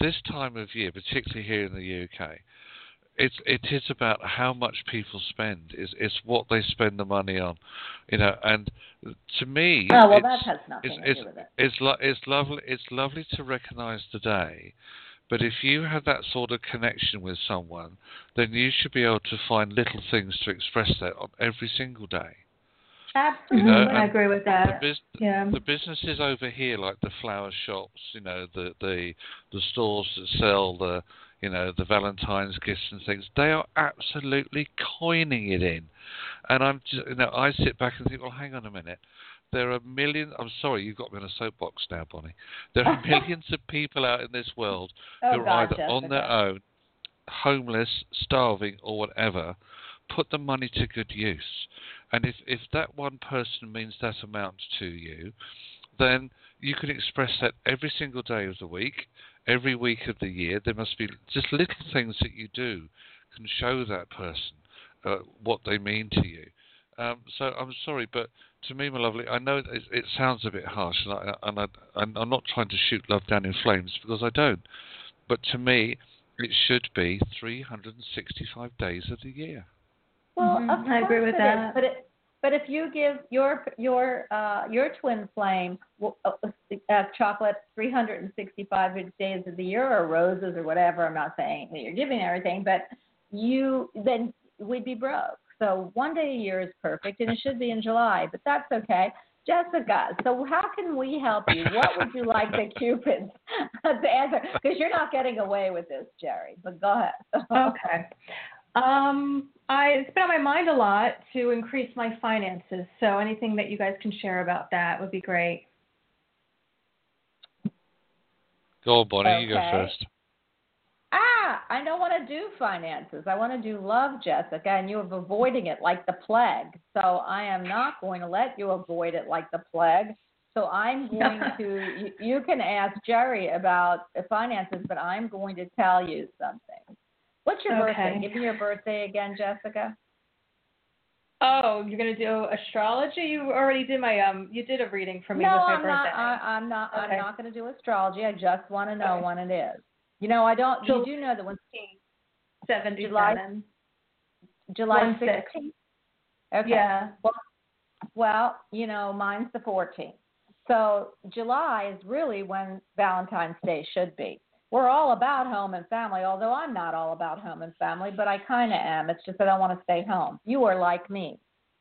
this time of year, particularly here in the UK, it's it is about how much people spend. Is it's what they spend the money on, you know. And to me, Oh well, it's, that has nothing it's to it's do with it. it's lo- it's lovely it's lovely to recognise the day, but if you have that sort of connection with someone, then you should be able to find little things to express that on every single day. Absolutely. know, I agree with The, that. bus- Yeah. the businesses over here, like the flower shops, you know, the the the stores that sell the you know the Valentine's gifts and things, they are absolutely coining it in. And I'm just, you know, I sit back and think, well, hang on a minute. There are millions. I'm sorry, you've got me on a soapbox now, Bonnie. There are [laughs] millions of people out in this world oh who are God, either on their own, homeless, starving, or whatever, put the money to good use. And if, if that one person means that amount to you, then you can express that every single day of the week, every week of the year. There must be just little things that you do can show that person uh, what they mean to you. Um, so I'm sorry, but to me, my lovely, I know it, it sounds a bit harsh, and, I, and I, I'm I'm not trying to shoot love down in flames because I don't. But to me, it should be 365 days of the year. Well, Mhm, of I agree with it is, that. But it, but if you give your your uh, your twin flame uh, uh, chocolate 365 days of the year or roses or whatever, I'm not saying that you're giving everything, but you then we'd be broke. So one day a year is perfect, and it should be in July, but that's okay. Jessica, so how can we help you? What would you like the Cupids [laughs] to answer? Because you're not getting away with this, Jerry. But go ahead. [laughs] Okay. Um, I it's been on my mind a lot to increase my finances. So anything that you guys can share about that would be great. Go on, Bonnie, you go first. Ah, I don't want to do finances. I want to do love, Jessica, and you are avoiding it like the plague. So I am not going to let you avoid it like the plague. So I'm [laughs] going to, you, you can ask Jerry about finances, but I'm going to tell you something. What's your birthday? Give me your birthday again, Jessica. Oh, you're gonna do astrology? You already did my um. You did a reading for me no, with my I'm not. birthday. I, I'm not. Okay. I'm not going to do astrology. I just want to know Okay. when it is. You know, I don't. So- you do know that when Seventy-seven. July One six. 16th. Okay. Yeah. Well, you know, mine's the 14th. So July is really when Valentine's Day should be. We're all about home and family, although I'm not all about home and family, but I kind of am. It's just that I want to stay home. You are like me,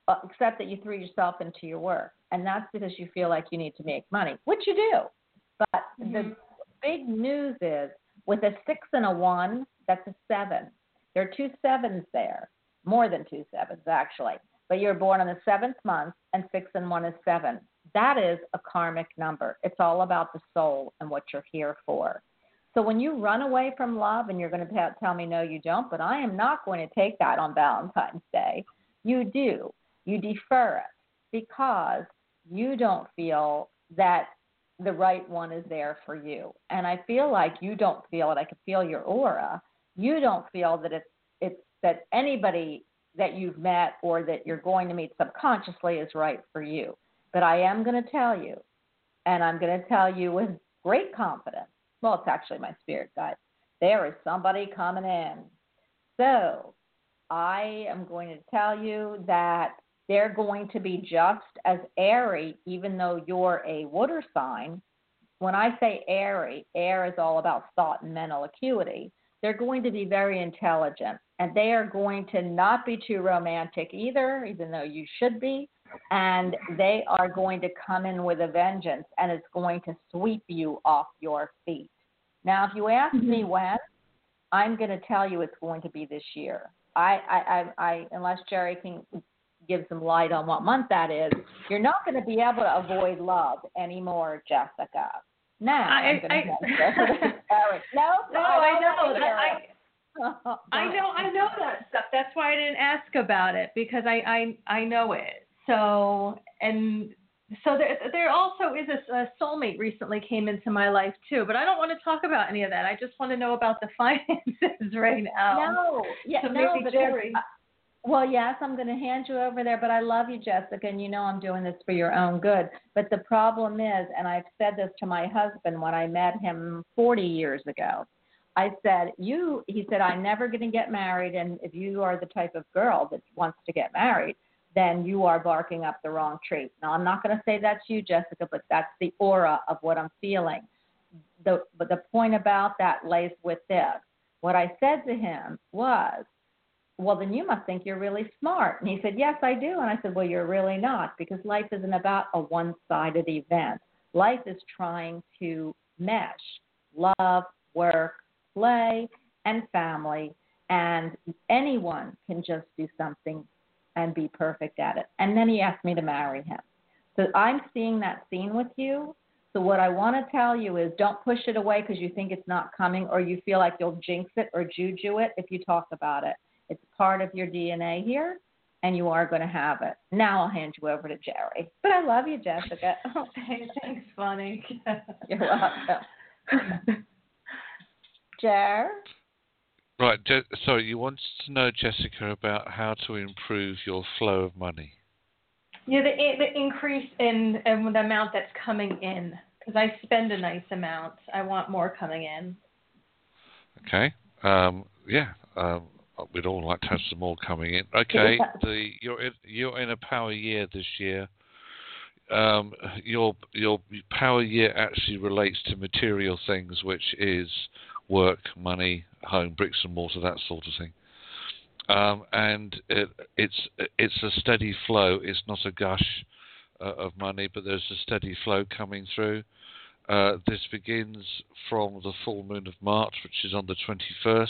uh, except that you threw yourself into your work. And that's because you feel like you need to make money, which you do. But the Mhm. big news is with a six and a one, that's a seven. There are two sevens there, more than two sevens, actually. but you're born on the seventh month, and six and one is seven. That is a karmic number. It's all about the soul and what you're here for. So when you run away from love, and you're going to tell me, no, you don't, but I am not going to take that on Valentine's Day, you do. You defer it because you don't feel that the right one is there for you. And I feel like you don't feel it. I can feel your aura. You don't feel that it's it's that anybody that you've met or that you're going to meet subconsciously is right for you. But I am going to tell you, and I'm going to tell you with great confidence. Well, it's actually my spirit guide. There is somebody coming in. So I am going to tell you that they're going to be just as airy, even though you're a water sign. When I say airy, air is all about thought and mental acuity. They're going to be very intelligent and they are going to not be too romantic either, even though you should be. And they are going to come in with a vengeance and it's going to sweep you off your feet. Now, if you ask mm-hmm. me when, I'm going to tell you it's going to be this year. I, I, I, I unless Jerry can give some light on what month that is, you're not going to be able to avoid love anymore, Jessica. Now, I, I'm going to Eric. No, no, I, I know. I, I know, I know that stuff. That's why I didn't ask about it because I, I, I know it. So, and so there, there also is a, a soulmate recently came into my life too, but I don't want to talk about any of that. I just want to know about the [laughs] finances right now. No, yeah, so no, but Jerry. Uh, well, yes, I'm going to hand you over there, but I love you, Jessica, and you know I'm doing this for your own good. But the problem is, and I've said this to my husband when I met him 40 years ago. I said, "You," he said, "I'm never going to get married, and if you are the type of girl that wants to get married, then you are barking up the wrong tree." Now, I'm not going to say that's you, Jessica, but that's the aura of what I'm feeling. The but the point about that lays with this. What I said to him was, well, then you must think you're really smart. And he said, yes, I do. And I said, well, you're really not because life isn't about a one sided event. Life is trying to mesh love, work, play, and family. And anyone can just do something and be perfect at it. And then he asked me to marry him. So I'm seeing that scene with you. So what I want to tell you is don't push it away because you think it's not coming or you feel like you'll jinx it or juju it if you talk about it it's part of your DNA here, and you are going to have it. Now I'll hand you over to Jerry. But I love you, Jessica. [laughs] hey, thanks, Bonnie. You're welcome. [laughs] Jer? Right. Je- sorry, you wanted to know, Jessica, about how to improve your flow of money. Yeah, the the increase in, in the amount that's coming in because I spend a nice amount. I want more coming in. Okay. Um, yeah. Um, we'd all like to have some more coming in. Okay, the you're in, you're in a power year this year. Um, your your power year actually relates to material things, which is work, money, home, bricks and mortar, that sort of thing. Um, and it, it's it's a steady flow. It's not a gush uh, of money, but there's a steady flow coming through. Uh, this begins from the full moon of March, which is on the 21st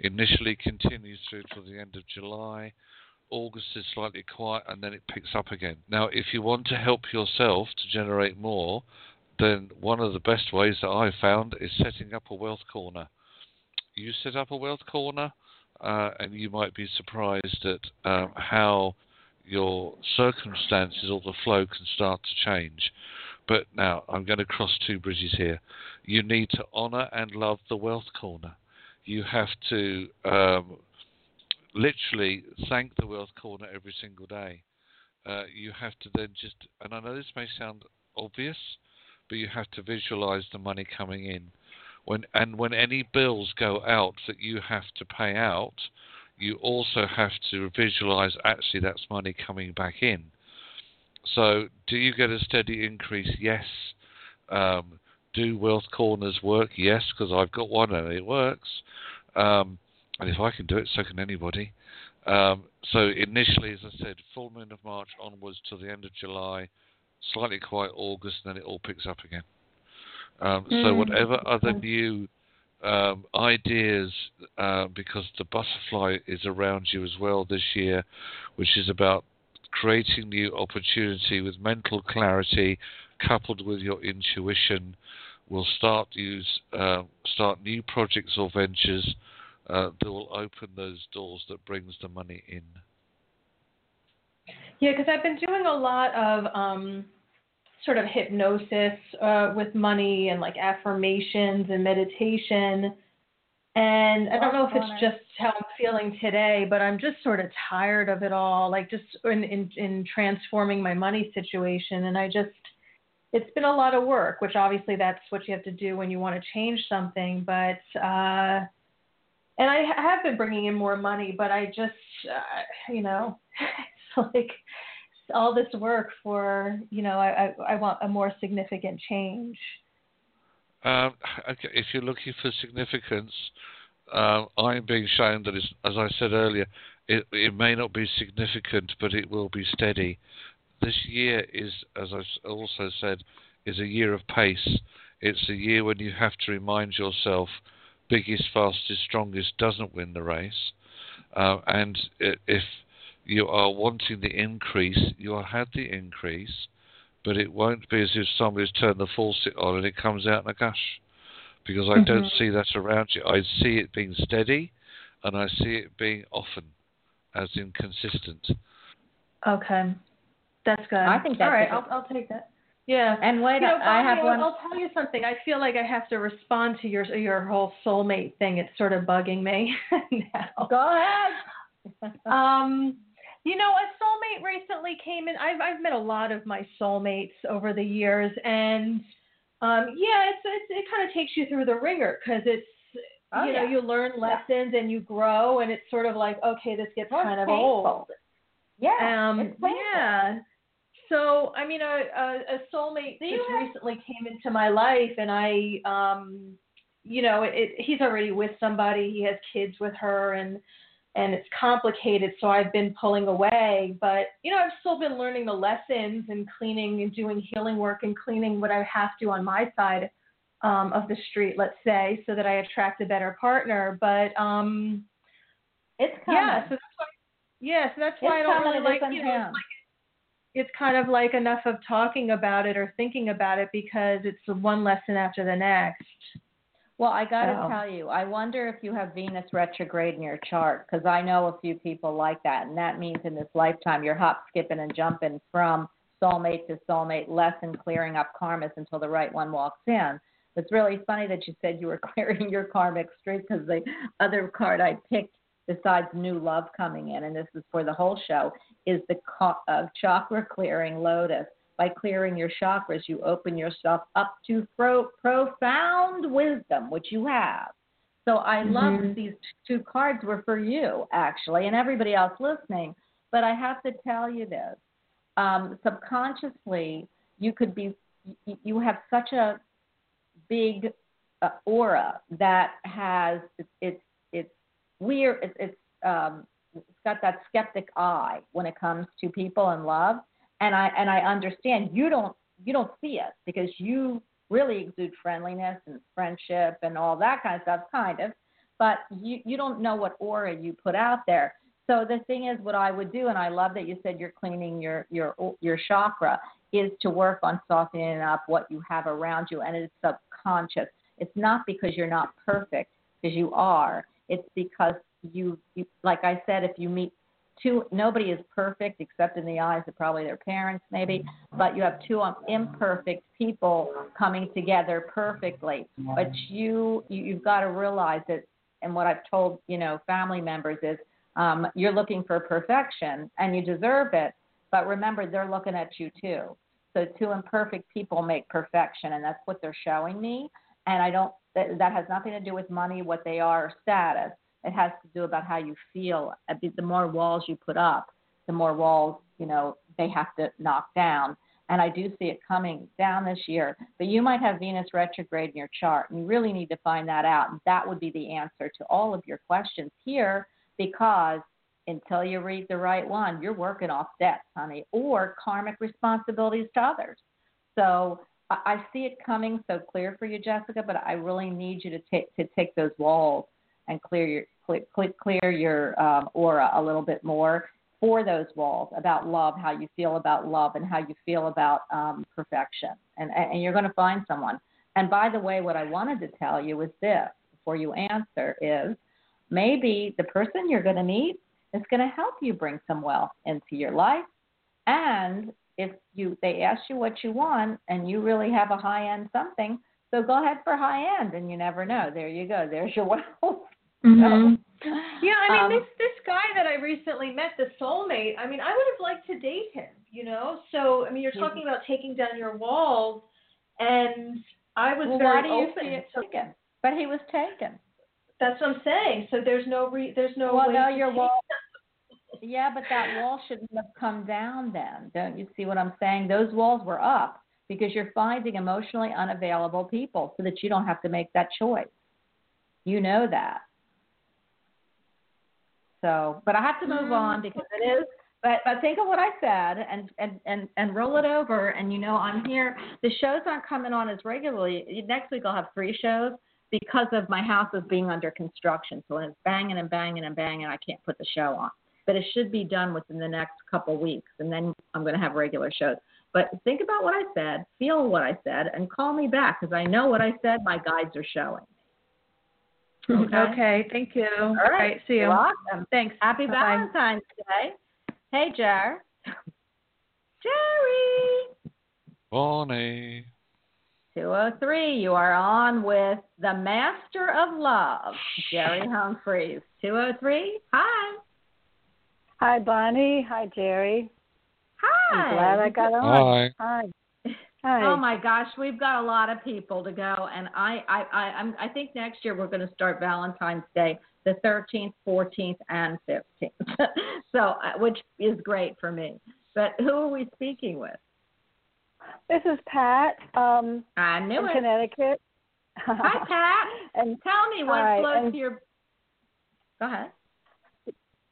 initially continues through to the end of July. August is slightly quiet and then it picks up again. Now, if you want to help yourself to generate more, then one of the best ways that I've found is setting up a wealth corner. You set up a wealth corner, uh, and you might be surprised at um, how your circumstances or the flow can start to change. But now I'm going to cross two bridges here. You need to honor and love the wealth corner you have to um, literally thank the Wealth Corner every single day. Uh, you have to then just, and I know this may sound obvious, but you have to visualize the money coming in. When and when any bills go out that you have to pay out, you also have to visualize actually that's money coming back in. So, do you get a steady increase? Yes. Um, do wealth corners work? Yes, because I've got one and it works. Um, and if I can do it, so can anybody. Um, so initially, as I said, full moon of March onwards to the end of July, slightly quiet August, and then it all picks up again. Um, mm. So whatever other new um, ideas uh, because the butterfly is around you as well this year, which is about creating new opportunity with mental clarity coupled with your intuition will start use uh, start new projects or ventures uh, that will open those doors that brings the money in. Yeah, because I've been doing a lot of um, sort of hypnosis uh, with money and like affirmations and meditation. And I don't know if it's just how I'm feeling today, but I'm just sort of tired of it all, like just in, in, in transforming my money situation. And I just, it's been a lot of work, which obviously that's what you have to do when you want to change something. But, uh, and I have been bringing in more money, but I just, uh, you know, [laughs] it's like all this work for, you know, I, I, I want a more significant change. Um, if you're looking for significance, uh, I'm being shown that, as I said earlier, it, it may not be significant, but it will be steady. This year is, as I also said, is a year of pace. It's a year when you have to remind yourself, biggest, fastest, strongest doesn't win the race. Uh, and if you are wanting the increase, you'll have the increase but it won't be as if somebody's turned the faucet on and it comes out in a gush. Because I mm-hmm. don't see that around you. I see it being steady and I see it being often, as inconsistent. Okay. That's good. I think that's All right, I'll, I'll take that. Yeah. And wait, you know, I have I'll, one. I'll tell you something. I feel like I have to respond to your your whole soulmate thing. It's sort of bugging me [laughs] now. Go ahead. um, you know, a soulmate recently came in. I've I've met a lot of my soulmates over the years, and um, yeah, it's, it's it kind of takes you through the ringer because it's oh, you know yeah. you learn lessons and you grow, and it's sort of like okay, this gets kind it's of painful. old. Yeah. Um, it's yeah. So I mean, a a, a soulmate Do just recently came into my life, and I um, you know, it, he's already with somebody. He has kids with her, and and it's complicated. So I've been pulling away, but you know, I've still been learning the lessons and cleaning and doing healing work and cleaning what I have to on my side um, of the street, let's say, so that I attract a better partner. But um, It's coming. yeah, so that's why. Yeah, so that's why It's I don't really like. You know, it's like it's kind of like enough of talking about it or thinking about it because it's one lesson after the next. Well, I got to So- tell you, I wonder if you have Venus retrograde in your chart because I know a few people like that, and that means in this lifetime you're hop, skipping, and jumping from soulmate to soulmate, lesson clearing up karmas until the right one walks in. It's really funny that you said you were [laughs] clearing your karmic streak because the other card I picked, besides new love coming in, and this is for the whole show, is the uh, chakra clearing lotus. By clearing your chakras, you open yourself up to pro- profound wisdom, which you have. So I love these two cards were for you, actually, and everybody else listening. But I have to tell you this um, subconsciously, you could be, you- you have such a big uh, aura that has it's it's, it's weird. It's, it's um, it's got that skeptic eye when it comes to people and love, and I and I understand you don't you don't see it because you really exude friendliness and friendship and all that kind of stuff, kind of, but you you don't know what aura you put out there. So the thing is, what I would do, and I love that you said you're cleaning your your your chakra, is to work on softening up what you have around you, and it's subconscious. It's not because you're not perfect, because you are. It's because you, you, like I said, if you meet two, nobody is perfect except in the eyes of probably their parents, maybe. But you have two um, imperfect people coming together perfectly. But you, you you've got to realize that, and what I've told you know family members is, um, you're looking for perfection and you deserve it. But remember, they're looking at you too. So two imperfect people make perfection, and that's what they're showing me. And I don't. That, that has nothing to do with money, what they are, or status. It has to do about how you feel. Uh, the more walls you put up, the more walls you know they have to knock down. And I do see it coming down this year. But you might have Venus retrograde in your chart, and you really need to find that out. And that would be the answer to all of your questions here, because until you read the right one, you're working off debts, honey, or karmic responsibilities to others. So I, I see it coming so clear for you, Jessica, but I really need you to take to take those walls and clear your clear, clear your um, aura a little bit more for those walls about love, how you feel about love, and how you feel about um, perfection, and and you're going to find someone. And by the way, what I wanted to tell you is this before you answer is maybe the person you're going to meet is going to help you bring some wealth into your life. And if you they ask you what you want and you really have a high end something, so go ahead for high end and you never know. There you go. There's your [laughs] wealth. Mm-hmm. Yeah, I mean Um, this this guy that I recently met, the soulmate. I mean, I would have liked to date him. You know, so I mean, you're talking about taking down your walls, and I was well, very why do you open. see it to- taken? But he was taken. That's what I'm saying. So there's no re, there's no well, way no, to your wall. Yeah, but that wall shouldn't have come down then. Don't you see what I'm saying? Those walls were up because you're finding emotionally unavailable people so that you don't have to make that choice. You know that. So, but I have to move on mm-hmm. because it is. But but think of what I said and and and and roll it over. And you know I'm here. The shows aren't coming on as regularly. Next week I'll have three shows because of my house is being under construction. So it's banging and banging and banging. I can't put the show on. But it should be done within the next couple weeks, and then I'm going to have regular shows. But think about what I said, feel what I said, and call me back because I know what I said. My guides are showing. Okay. Okay. Thank you. All All right. See you. You're welcome. Thanks. Happy Bye-bye. Valentine's Day. Hey, Jer. [laughs] Jerry. Bonnie. 203, you are on with the Master of Love, Jerry [laughs] Humphreys. 203, hi. Hi, Bonnie. Hi, Jerry. Hi. I'm glad I got on. Hi. Hi. Hi. Oh my gosh, we've got a lot of people to go, and I I I, I'm, I think next year we're going to start Valentine's Day, the 13th, 14th, and 15th. [laughs] so, uh, which is great for me. But who are we speaking with? This is Pat um, I knew in it. Connecticut. Hi, Pat. [laughs] and Tell me what Hi, floats and- your. Go ahead.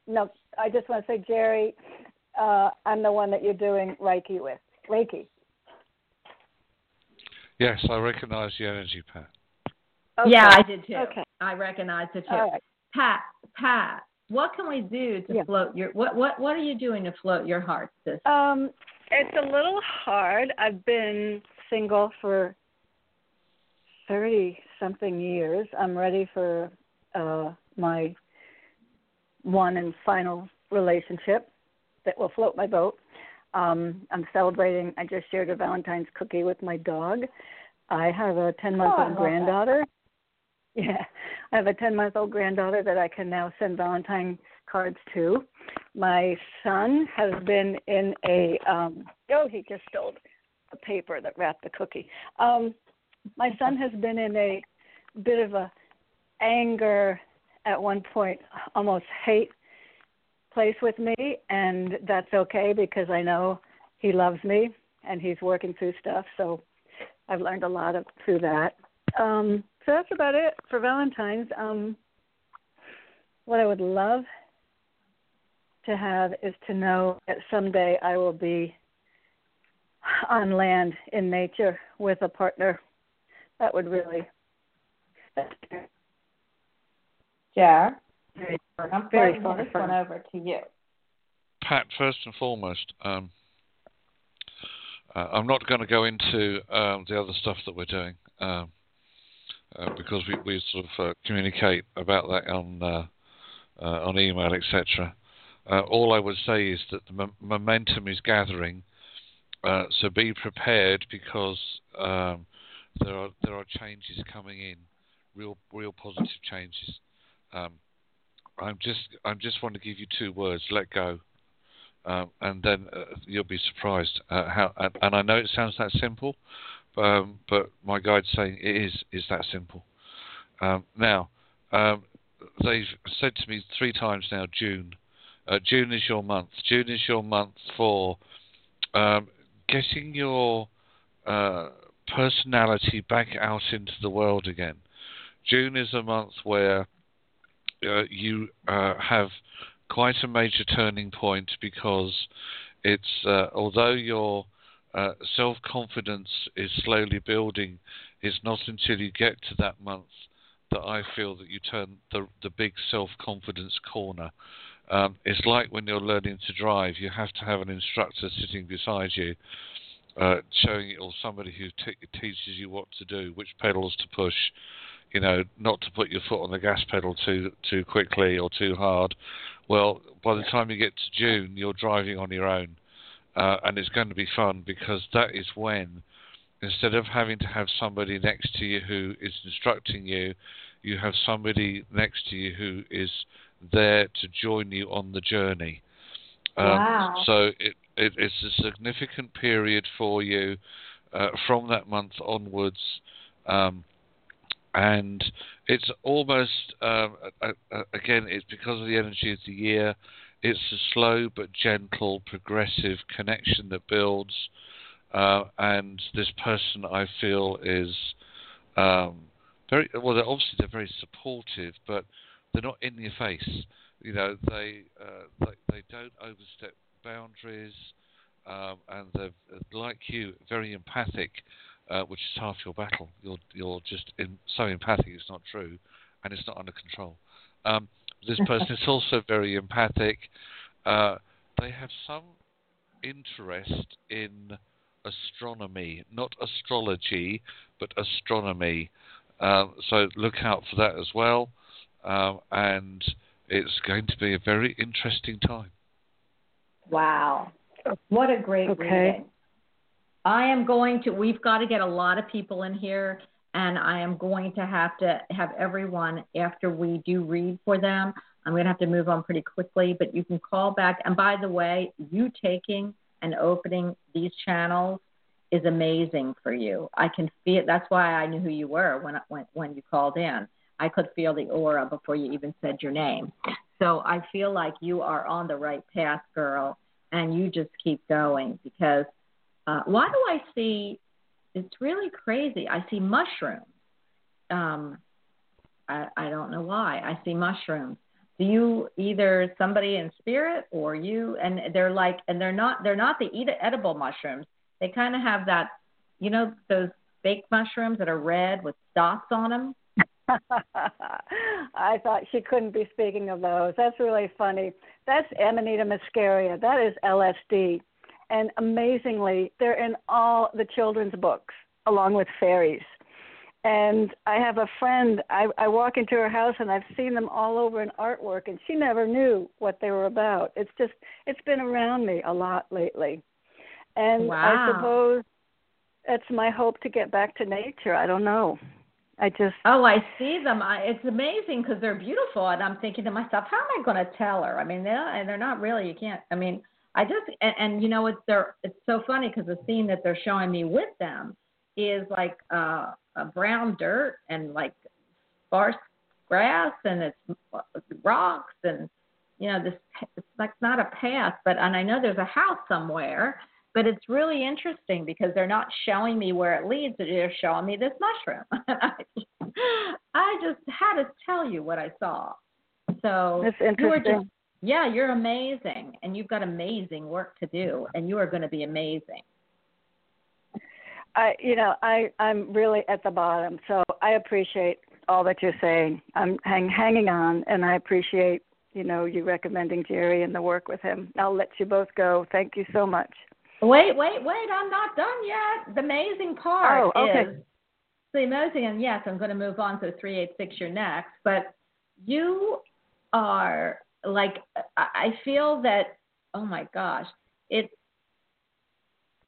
no, I just want to say, Jerry, uh, I'm the one that you're doing Reiki with. Reiki. Yes, I recognise the energy, Pat. Okay. Yeah, I did too. Okay. I recognize it too. All right. Pat, Pat, what can we do to Yeah. float your what what what are you doing to float your heart, sis? Um, it's a little hard. I've been single for thirty something years. I'm ready for uh, my one and final relationship that will float my boat. Um, I'm celebrating. I just shared a Valentine's cookie with my dog. I have a ten month Oh, I old that. granddaughter. [laughs] Yeah, I have a ten month old granddaughter that I can now send Valentine's cards to. My son has been in a um oh he just stole the paper that wrapped the cookie. Um my son has been in a bit of a anger at one point almost hate place with me and that's okay because I know he loves me and he's working through stuff so I've learned a lot of through that. Um so that's about it for Valentine's. Um what I would love to have is to know that someday I will be on land in nature with a partner. That would really that's Jar, very, I'm very floating far this one over to you. Pat, first and foremost, um, uh, I'm not going to go into um, the other stuff that we're doing um, uh, because we, we sort of uh, communicate about that on uh, uh, on email, etc. Uh, all I would say is that the m- momentum is gathering, uh, so be prepared because um, there are there are changes coming in, real real positive changes. I'm just I'm just want to give you two words: let go. Um, and then uh, you'll be surprised how. And, and I know it sounds that simple, um, but my guide's saying it is is that simple. Um, now, um, they've said to me three times now, June. Uh, June is your month. June is your month for um, getting your uh, personality back out into the world again. June is a month where uh, you uh, have quite a major turning point because it's uh, although you're uh, self confidence is slowly building. It's not until you get to that month that I feel that you turn the the big self confidence corner. Um, it's like when you're learning to drive, you have to have an instructor sitting beside you, uh, showing you, or somebody who t- teaches you what to do, which pedals to push, you know, not to put your foot on the gas pedal too too quickly or too hard. Well, by the time you get to June, you're driving on your own, uh, and it's going to be fun because that is when, instead of having to have somebody next to you who is instructing you, you have somebody next to you who is there to join you on the journey. Um, Wow. So it, it, it's a significant period for you uh, from that month onwards. Um, and it's almost um, again it's because of the energy of the year. It's a slow but gentle progressive connection that builds. Uh, and this person I feel is um, very well they're obviously they're very supportive but they're not in your face. You know they uh, they, they don't overstep boundaries um, and they're like you very empathic uh, which is half your battle. You're you're just in, so empathic. It's not true, and it's not under control. Um, this [laughs] person is also very empathic. Uh, they have some interest in astronomy, not astrology, but astronomy. Um, so look out for that as well. Um, and it's going to be a very interesting time. Wow. What a great Okay. reading. I am going to, we've got to get a lot of people in here, and I am going to have to have everyone, after we do read for them, I'm going to have to move on pretty quickly, but you can call back. And by the way, you taking and opening these channels is amazing for you. I can feel, it. that's why I knew who you were when, when, when you called in. I could feel the aura before you even said your name. So I feel like you are on the right path, girl, and you just keep going because uh, why do I see? It's really crazy. I see mushrooms. Um, I, I don't know why. I see mushrooms. Do you either somebody in spirit or you? And they're like, and they're not. They're not the edible mushrooms. They kind of have that, you know, those baked mushrooms that are red with dots on them. [laughs] I thought she couldn't be speaking of those. That's really funny. That's Amanita muscaria. That is LSD. And amazingly, they're in all the children's books along with fairies. And I have a friend, I, I walk into her house and I've seen them all over in artwork, and she never knew what they were about. It's just, it's been around me a lot lately. And Wow. I suppose it's my hope to get back to nature. I don't know. I just, Oh, I see them. I, it's amazing because they're beautiful, and I'm thinking to myself, how am I going to tell her? I mean, they're and they're not really. You can't. I mean, I just and, and you know, it's they're it's so funny because the scene that they're showing me with them is like uh, a brown dirt and like sparse grass, and it's rocks, and you know, this it's like not a path, but and I know there's a house somewhere. But it's really interesting because they're not showing me where it leads; they're showing me this mushroom. [laughs] And I, I just had to tell you what I saw. So that's interesting. just yeah, you're amazing, and you've got amazing work to do, and you are going to be amazing. I, you know, I, I'm really at the bottom, so I appreciate all that you're saying. I'm hang, hanging on, and I appreciate, you know, you recommending Jerry and the work with him. I'll let you both go. Thank you so much. Wait, wait, wait! I'm not done yet. The amazing part Oh, okay. is the amazing, and yes, I'm going to move on to three eight six. You're next, but you are like I feel that. Oh my gosh, it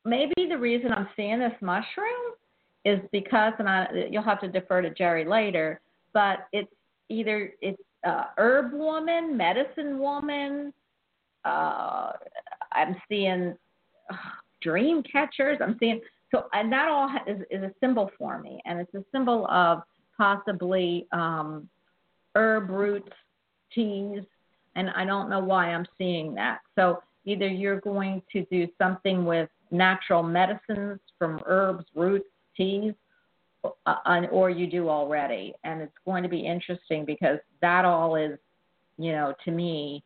maybe the reason I'm seeing this mushroom is because, and I, you'll have to defer to Jerry later, but it's either it's uh, herb woman, medicine woman. Uh, I'm seeing uh, dream catchers. I'm seeing so, and that all is, is a symbol for me, and it's a symbol of possibly um, herb roots, teas, and I don't know why I'm seeing that. So either you're going to do something with natural medicines from herbs, roots, teas, uh, or you do already, and it's going to be interesting because that all is, you know, to me,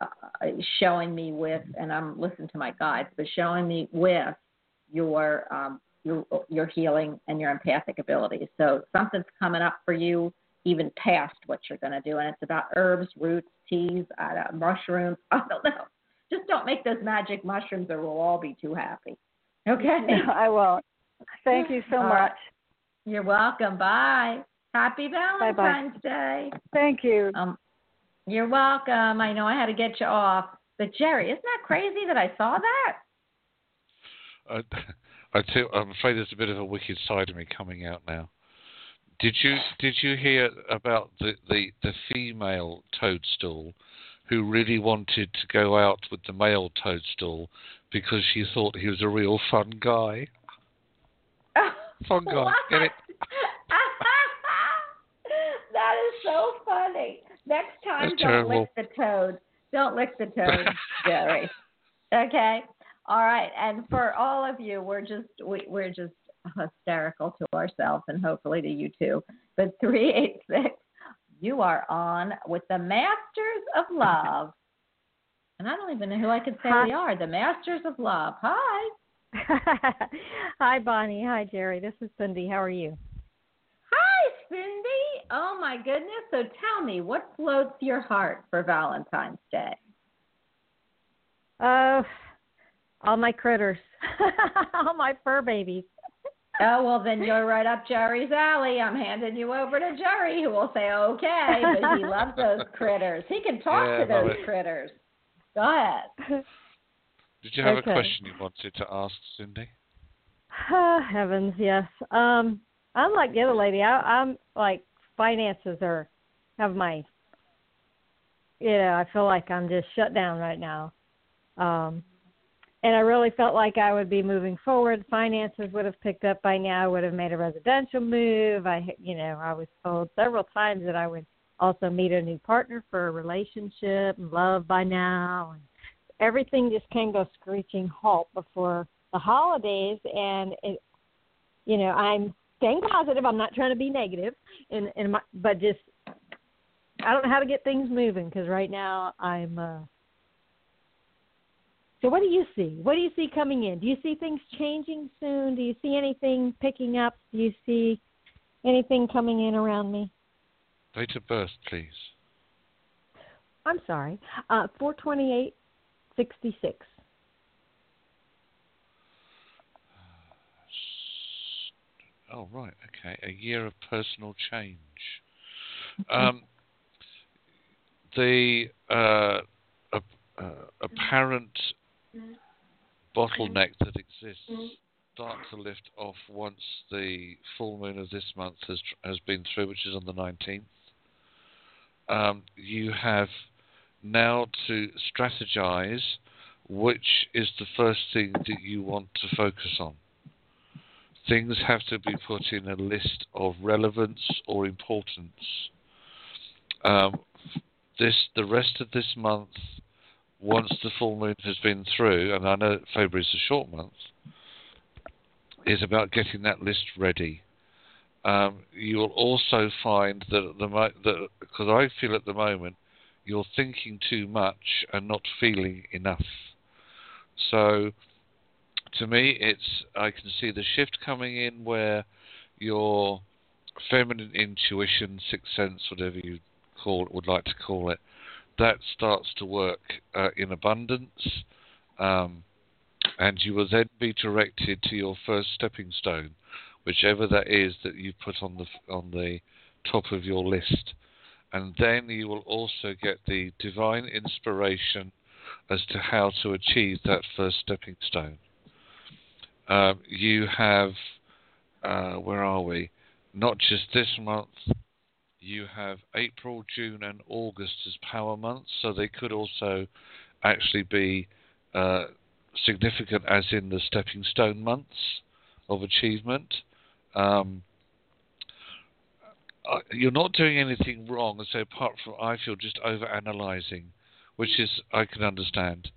uh, showing me with, and I'm listening to my guides, but showing me with your um, your your healing and your empathic abilities. So something's coming up for you even past what you're going to do, and it's about herbs, roots, teas, uh, mushrooms. [laughs] I don't know. Just don't make those magic mushrooms, or we'll all be too happy. Okay. [laughs] No, I won't. Thank you so All much. right. You're welcome. Bye. Happy Valentine's Bye-bye. Day. Thank you. Um, you're welcome. I know I had to get you off, but Jerry, isn't that crazy that I saw that? I, [laughs] I tell, I'm afraid there's a bit of a wicked side of me coming out now. Did you did you hear about the, the, the female toadstool who really wanted to go out with the male toadstool because she thought he was a real fun guy? [laughs] Fun guy, get it? [laughs] that is so funny. Next time, That's don't terrible. lick the toad. Don't lick the toad, [laughs] Jerry. Okay. All right. And for all of you, we're just we, we're just hysterical to ourselves and hopefully to you too. But [laughs] three eight six, you are on with the Masters of Love. And I don't even know who I could say Hi. we are. The Masters of Love. Hi. [laughs] Hi, Bonnie. Hi, Jerry. This is Cindy. How are you? Hi, Cindy. Oh my goodness. So tell me, what floats your heart for Valentine's Day? Uh, all my critters, [laughs] all my fur babies. Oh well, then you're right up Jerry's alley. I'm handing you over to Jerry, who will say okay, but he loves those [laughs] critters. He can talk Yeah, to those it. critters. Go ahead. [laughs] Did you have Okay. a question you wanted to ask, Cindy? Ah, [sighs] heavens, yes. Um, I'm like the other lady. I, I'm like finances are have my. You know, I feel like I'm just shut down right now. Um, and I really felt like I would be moving forward. Finances would have picked up by now. I would have made a residential move. I, you know, I was told several times that I would also meet a new partner for a relationship and love by now. And everything just came to a screeching halt before the holidays. And it, you know, I'm staying positive. I'm not trying to be negative, and and my, but just I don't know how to get things moving because right now I'm. uh so what do you see? What do you see coming in? Do you see things changing soon? Do you see anything picking up? Do you see anything coming in around me? Date of birth, please. I'm sorry. Uh, 42866. Oh, right. Okay. A year of personal change. Um, the uh, uh, apparent bottleneck that exists starts to lift off once the full moon of this month has has been through, which is on the 19th. Um, you have now to strategize which is the first thing that you want to focus on. Things have to be put in a list of relevance or importance. Um, this the rest of this month, once the full moon has been through, and I know February is a short month, is about getting that list ready. Um, you will also find that at the that because I feel at the moment you're thinking too much and not feeling enough. So to me, it's I can see the shift coming in where your feminine intuition, sixth sense, whatever you call it, would like to call it, that starts to work uh, in abundance, um, and you will then be directed to your first stepping stone, whichever that is that you put on the on the top of your list, and then you will also get the divine inspiration as to how to achieve that first stepping stone. Um, you have, uh, where are we? Not just this month, you have April, June, and August as power months, so they could also actually be uh, significant as in the stepping stone months of achievement. Um, uh, you're not doing anything wrong, so apart from I feel just over analyzing, which is I can understand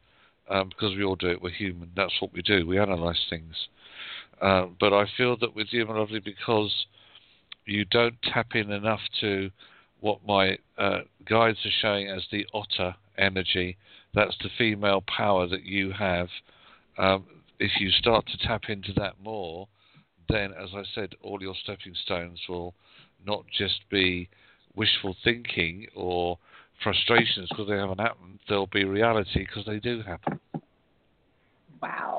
um, because we all do it. We're human. That's what we do. We analyze things. Uh, but I feel that with you, my lovely, because you don't tap in enough to what my uh, guides are showing as the otter energy. That's the female power that you have. Um, if you start to tap into that more, then, as I said, all your stepping stones will not just be wishful thinking or frustrations because they haven't happened. They'll be reality because they do happen. Wow.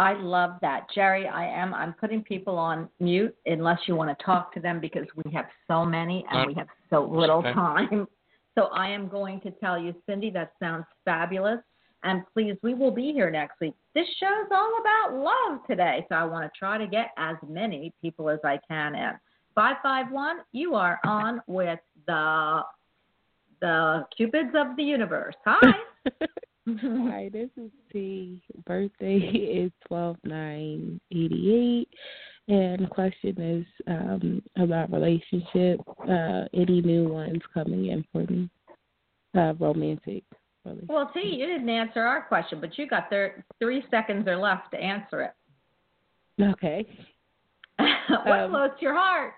I love that. Jerry, I am I'm putting people on mute unless you want to talk to them because we have so many and we have so little Okay. time. [laughs] So I am going to tell you, Cindy, that sounds fabulous. And please, we will be here next week. This show's all about love today. So I want to try to get as many people as I can in. 551, you are on with the the Cupids of the universe. Hi. [laughs] Hi, this is T. Birthday is twelve nine eighty eight, and the question is um, about relationship. Uh, any new ones coming in for me? Uh, romantic. Well, T, you didn't answer our question, but you got there three seconds or left to answer it. Okay. [laughs] what Um, floats your heart?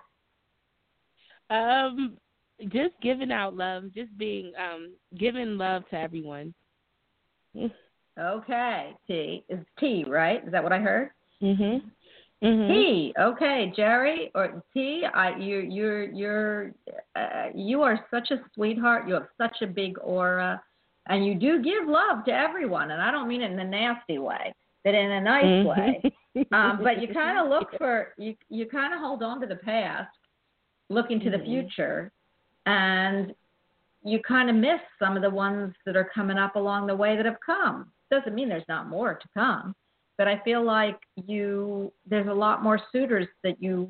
Um, just giving out love, just being um, giving love to everyone. Okay, T is T, right? Is that what I heard? Mhm. Mhm. T. Okay, Jerry or T. I you you're you're uh, you are such a sweetheart. You have such a big aura, and you do give love to everyone. And I don't mean it in a nasty way, but in a nice Mhm. way. Um, but you kind of [laughs] look for you. You kind of hold on to the past, looking to the Mhm. future, and you kind of miss some of the ones that are coming up along the way that have come. Doesn't mean there's not more to come, but I feel like you there's a lot more suitors that you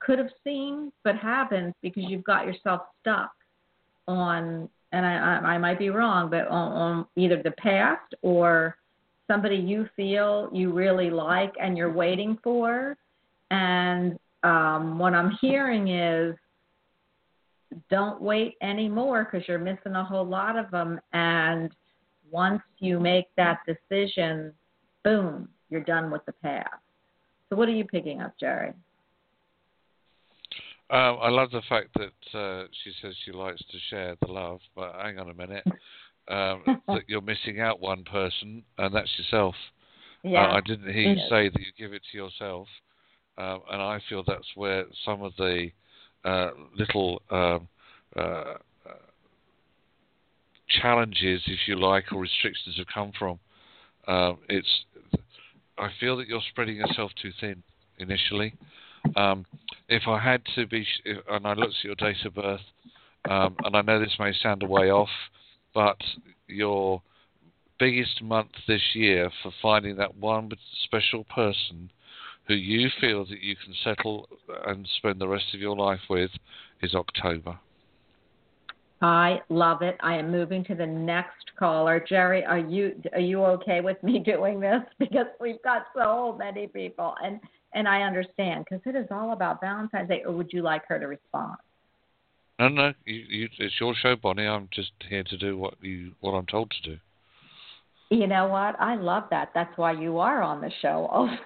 could have seen but haven't because you've got yourself stuck on and I I, I might be wrong, but on, on either the past or somebody you feel you really like and you're waiting for. And um, what I'm hearing is don't wait anymore because you're missing a whole lot of them. And once you make that decision, boom, you're done with the past. So, what are you picking up, Jerry? Um, I love the fact that uh, she says she likes to share the love, but hang on a minute. [laughs] Um, that you're missing out one person, and that's yourself. Uh, I didn't hear you say that you give it to yourself, um, and I feel that's where some of the uh, little um, uh, uh, challenges, if you like, or restrictions have come from. Um, it's I feel that you're spreading yourself too thin initially. Um, if I had to be, if, and I looked at your date of birth, um, and I know this may sound a way off, but your biggest month this year for finding that one special person who you feel that you can settle and spend the rest of your life with is October. I love it. I am moving to the next caller. Jerry, are you are you okay with me [laughs] doing this? Because we've got so many people, and and I understand because it is all about Valentine's Day. Or would you like her to respond? No, no, you, you, it's your show, Bonnie. I'm just here to do what you what I'm told to do. You know what? I love that. That's why you are on the show all,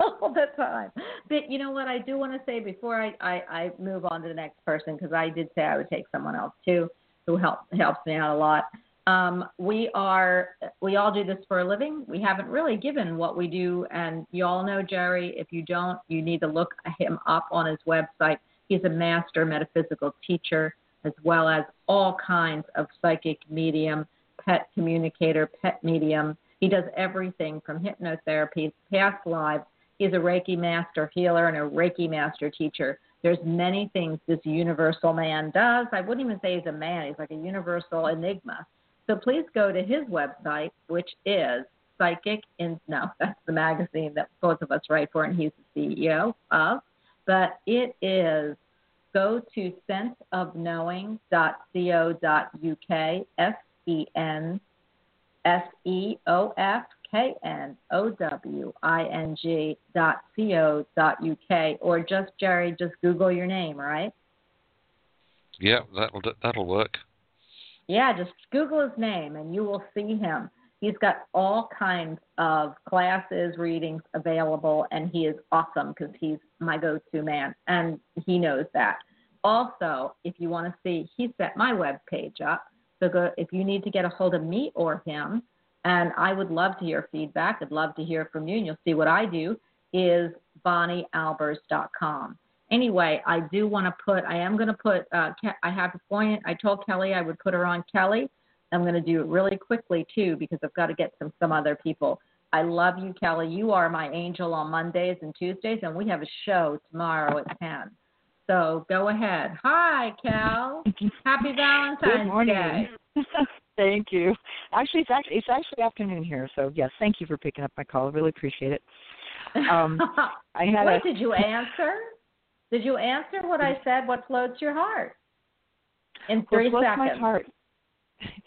[laughs] all the time. But you know what? I do want to say before I, I, I move on to the next person, because I did say I would take someone else too who help, helps me out a lot. Um, we are we all do this for a living. We haven't really given what we do, and you all know Jerry. If you don't, you need to look him up on his website. He's a master metaphysical teacher, as well as all kinds of psychic medium, pet communicator, pet medium. He does everything from hypnotherapy, past lives. He's a Reiki master healer and a Reiki master teacher. There's many things this universal man does. I wouldn't even say he's a man. He's like a universal enigma. So please go to his website, which is Psychic in no, [laughs] that's the magazine that both of us write for, and he's the CEO of. But it is go to senseofknowing.co.uk, S E N S E O F K N O W I N G dot C O dot UK, or just Jerry, just Google your name, right? Yeah, that'll that'll work. Yeah, just Google his name and you will see him. He's got all kinds of classes, readings available, and he is awesome because he's my go to man, and he knows that. Also, if you want to see, he set my web page up. So go, if you need to get a hold of me or him, And I would love to hear feedback. I'd love to hear from you. And you'll see what I do is bonniealbers.com. Anyway, I do want to put, I am going to put, uh, I have a point. I told Kelly I would put her on Kelly. I'm going to do it really quickly too because I've got to get some, some other people. I love you, Kelly. You are my angel on Mondays and Tuesdays, and we have a show tomorrow at 10. So go ahead. Hi, Cal. Happy Valentine's Good morning. Day. [laughs] thank you. Actually, it's actually it's actually afternoon here, so yes, thank you for picking up my call. I really appreciate it. Um, I had what a, did you [laughs] answer? Did you answer what I said? What floats your heart? In What three floats seconds. my heart.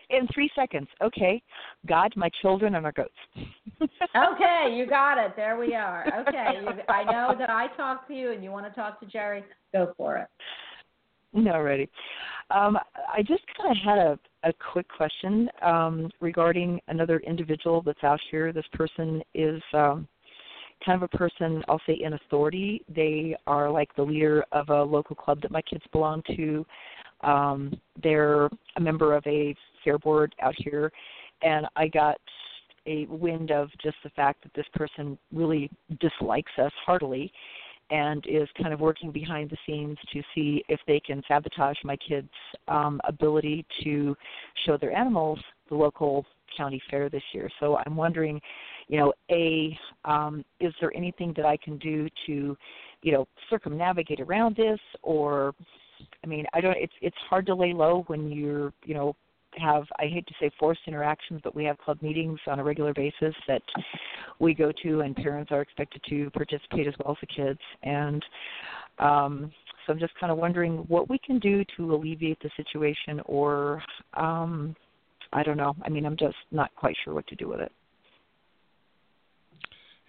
In three seconds. Okay. God, my children, and our goats. [laughs] okay, you got it. There we are. Okay, you, I know that I talked to you and you want to talk to Jerry. Go for it. No, ready. Um, I just kind of had a, a quick question um, regarding another individual that's out here. This person is um, kind of a person, I'll say, in authority. They are like the leader of a local club that my kids belong to. Um, they're a member of a fair board out here, and I got a wind of just the fact that this person really dislikes us heartily and is kind of working behind the scenes to see if they can sabotage my kids' um, ability to show their animals the local county fair this year. So I'm wondering, you know, a um, is there anything that I can do to, you know, circumnavigate around this, or I mean, I don't. It's it's hard to lay low when you're, you know, have I hate to say forced interactions, but we have club meetings on a regular basis that we go to, and parents are expected to participate as well as the kids. And um, so I'm just kind of wondering what we can do to alleviate the situation, or um, I don't know. I mean, I'm just not quite sure what to do with it.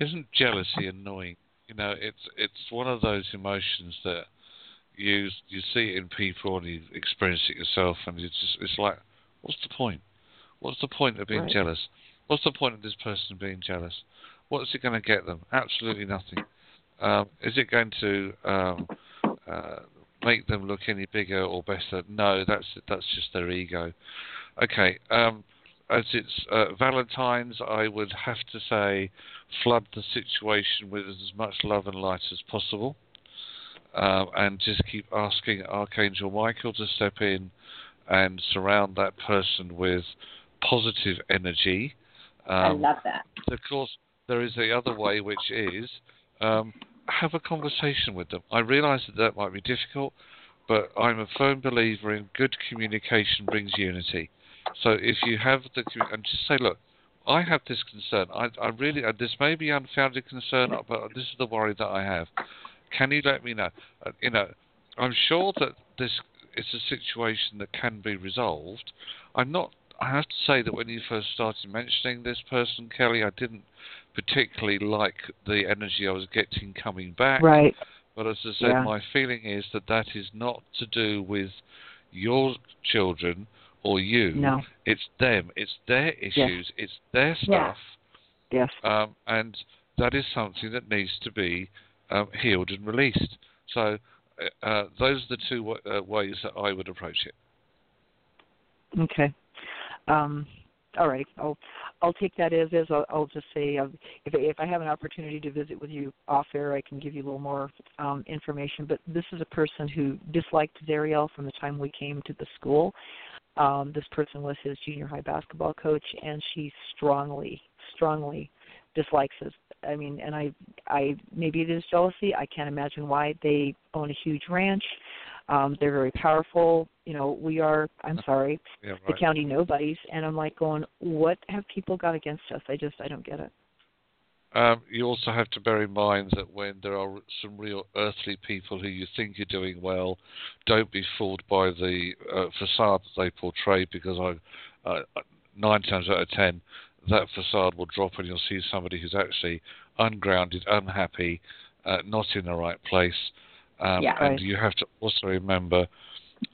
Isn't jealousy annoying? You know, it's it's one of those emotions that you you see it in people and you experience it yourself, and it's just it's like, what's the point? What's the point of being Right. jealous? What's the point of this person being jealous? What's it going to get them? Absolutely nothing. Um, is it going to um, uh, make them look any bigger or better? No, that's that's just their ego. Okay. Um, as it's uh, Valentine's, I would have to say, flood the situation with as much love and light as possible, um, and just keep asking Archangel Michael to step in and surround that person with positive energy. I Um, love that. of course, there is the other way, which is um, have a conversation with them. I realise that that might be difficult, but I'm a firm believer in good communication brings unity. So if you have the and just say, look, I have this concern. I, I really, uh, this may be unfounded concern, but this is the worry that I have. Can you let me know? Uh, you know, I'm sure that this is a situation that can be resolved. I'm not. I have to say that when you first started mentioning this person, Kelly, I didn't particularly like the energy I was getting coming back. Right. But as I said, Yeah. my feeling is that that is not to do with your children or you. No. It's them. It's their issues. Yes. It's their stuff. Yes. Um, and that is something that needs to be um, healed and released. So uh, uh, those are the two w- uh, ways that I would approach it. Okay. Um, all right. I'll I'll take that as is. I'll, I'll just say uh, if if I have an opportunity to visit with you off air, I can give you a little more um, information. But this is a person who disliked Zariel from the time we came to the school. Um, this person was his junior high basketball coach, and she strongly, strongly dislikes us. I mean, and I, I maybe it is jealousy. I can't imagine why. They own a huge ranch. Um, they're very powerful. You know, we are. I'm sorry, Yeah, the county nobodies, and I'm like going, what have people got against us? I just, I don't get it. Um, you also have to bear in mind that when there are some real earthly people who you think are doing well, don't be fooled by the uh, facade that they portray because I, uh, nine times out of ten, that facade will drop and you'll see somebody who's actually ungrounded, unhappy, uh, not in the right place. Um, Yeah. and Right. you have to also remember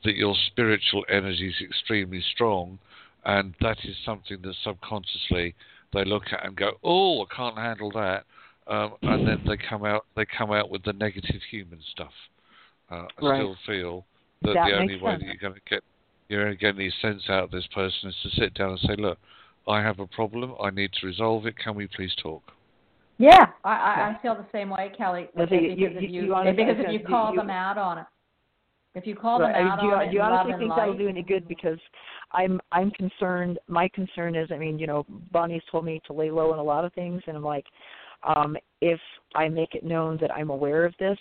that your spiritual energy is extremely strong, and that is something that subconsciously they look at and go, "Oh, I can't handle that," um, and then they come out they come out with the negative human stuff. Uh, I Right. still feel that, That the only way sense. that you're going to get you're going to get any sense out of this person is to sit down and say, "Look, I have a problem. I need to resolve it. Can we please talk? Yeah, I, I, I feel the same way, Kelly. Well, because so you- if you- you, you honestly- because if you you- call you- them out on it, if you call Right. them out do you, on it do you honestly think that'll do any good? Because I'm I'm concerned. My concern is, I mean, you know, Bonnie's told me to lay low on a lot of things, and I'm like, um, if I make it known that I'm aware of this,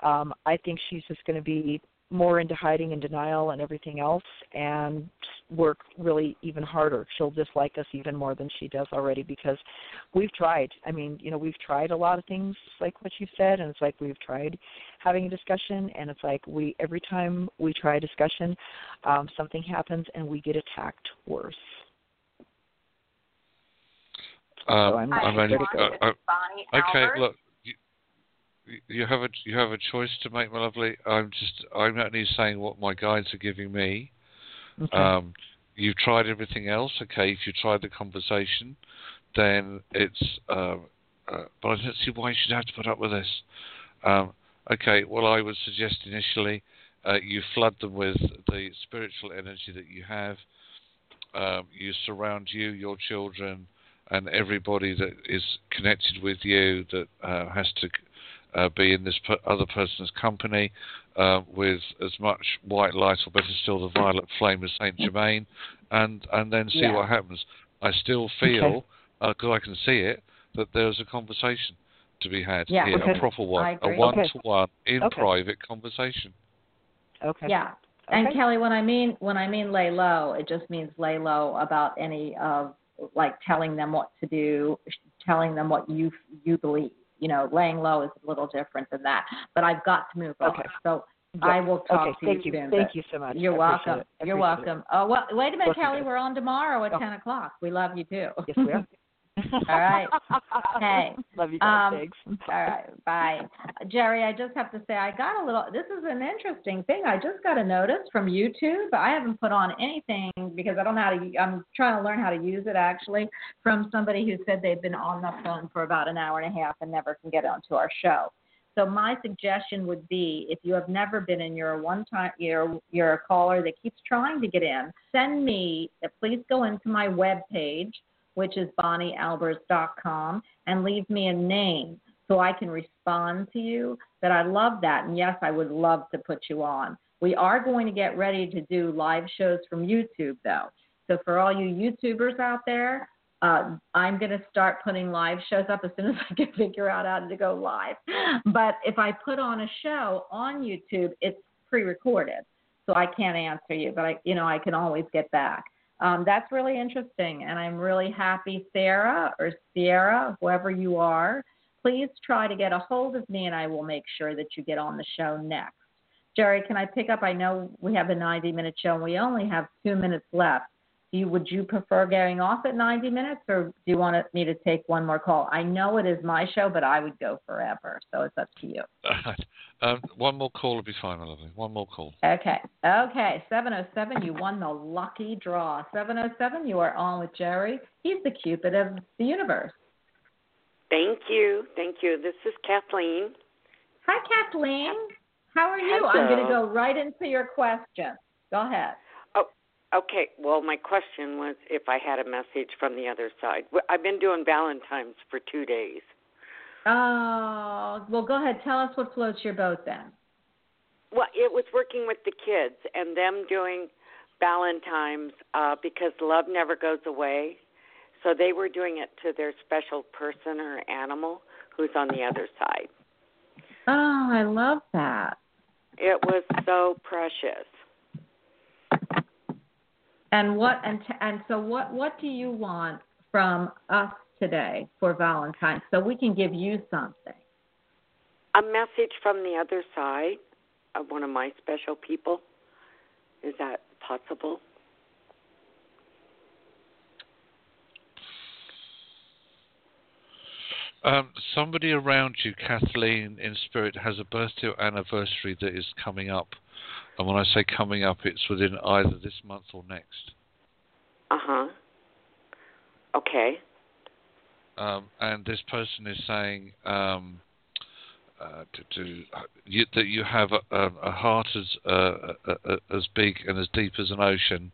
um, I think she's just going to be more into hiding and denial and everything else, and work really even harder. She'll dislike us even more than she does already because we've tried. I mean, you know, we've tried a lot of things like what you said, and it's like we've tried having a discussion, and it's like we every time we try a discussion, um, something happens and we get attacked worse. Um, I'm- I'm I'm uh, uh, Bonnie okay, look, you, have a you have a choice to make, my lovely. I'm just I'm only saying what my guides are giving me. Okay. Um, you've tried everything else. Okay, if you tried the conversation, then it's. Um, uh, but I don't see why you should have to put up with this. Um, okay, well, I would suggest initially uh, you flood them with the spiritual energy that you have. Um, you surround you, your children, and everybody that is connected with you that uh, has to uh, be in this per- other person's company uh, with as much white light, or better still, the violet flame of Saint Germain, and and then see Yeah. what happens. I still feel, because I can see it, that there's a conversation to be had Yeah. here, Okay. a proper one, a one-to-one in Okay. private conversation. Okay. Yeah. And Kelly, when I mean when I mean lay low, it just means lay low about any of like telling them what to do, telling them what you you believe. You know, laying low is a little different than that. But I've got to move Okay. on. So Good. I will talk okay. to Thank you you. soon. Thank you so much. You're welcome. You're welcome. Oh well, wait a minute, Kelly. We're on tomorrow at Oh. ten o'clock. We love you too. Yes, we are. [laughs] All right. [laughs] Hey. Love you guys. Um, Thanks. All right, bye. Jerry, I just have to say, I got a little, this is an interesting thing. I just got a notice from YouTube. I haven't put on anything because I don't know how to, I'm trying to learn how to use it actually, from somebody who said they've been on the phone for about an hour and a half and never can get onto our show. So my suggestion would be if you have never been in, you're a one time, you're, you're a caller that keeps trying to get in, send me, please go into my web page, which is bonniealbers.com, and leave me a name so I can respond to you. That I love that. And yes, I would love to put you on. We are going to get ready to do live shows from YouTube, though. So for all you YouTubers out there, uh, I'm going to start putting live shows up as soon [laughs] as I can figure out how to go live. But if I put on a show on YouTube, it's pre-recorded, so I can't answer you. But I, you know, I can always get back. Um, that's really interesting, and I'm really happy, Sarah or Sierra, whoever you are. Please try to get a hold of me, and I will make sure that you get on the show next. Jerry, can I pick up? I know we have a 90 minute show, and we only have two minutes left. Do you, would you prefer going off at 90 minutes, or do you want me to take one more call? I know it is my show, but I would go forever, so it's up to you. [laughs] um, one more call would be fine, my lovely. One more call. Okay. Okay. 707, you won the lucky draw. 707, you are on with Jerry. He's the Cupid of the universe. Thank you. Thank you. This is Kathleen. Hi, Kathleen. How are you? I'm going to go right into your question. Go ahead. Okay, well, my question was if I had a message from the other side. I've been doing Valentine's for two days. Oh, well, go ahead. Tell us what floats your boat then. Well, it was working with the kids and them doing Valentine's uh, because love never goes away. So they were doing it to their special person or animal who's on the other side. Oh, I love that. It was so precious. And what and t- and so what what do you want from us today for Valentine's so we can give you something? A message from the other side of one of my special people. Is that possible? Um, somebody around you, Kathleen, in spirit, has a birthday or anniversary that is coming up. And when I say coming up, it's within either this month or next. Uh huh. Okay. Um, and this person is saying um, uh, to, to you, that you have a, a, a heart as uh, uh, as big and as deep as an ocean,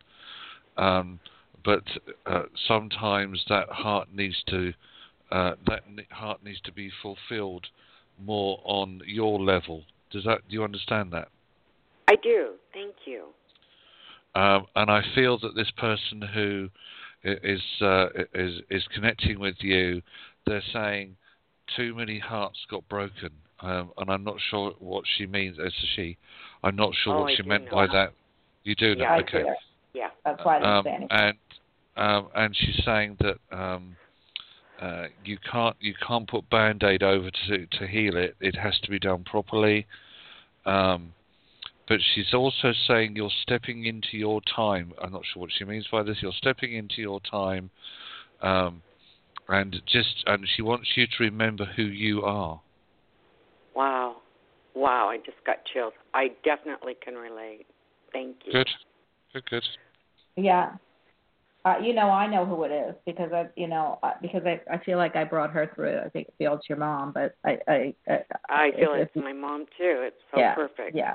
um, but uh, sometimes that heart needs to uh, that heart needs to be fulfilled more on your level. Does that do you understand that? I do. Thank you. Um, and I feel that this person who is uh, is is connecting with you, they're saying too many hearts got broken, um, and I'm not sure what she means as she. I'm not sure Oh, what I she meant by that. that. You do know, I okay. do. Yeah. That's why I didn't um, and um, and she's saying that um, uh, you can't you can't put band-aid over to to heal it. It has to be done properly. Um, but she's also saying you're stepping into your time. I'm not sure what she means by this. You're stepping into your time, um, and just and she wants you to remember who you are. Wow. Wow, I just got chills. I definitely can relate. Thank you. Good, good, good. Yeah. Uh, you know, I know who it is because I, you know, uh, because I, I feel like I brought her through. I think it's your mom, but I, I, I, I feel it's- it's my mom too. It's so yeah, perfect. Yeah,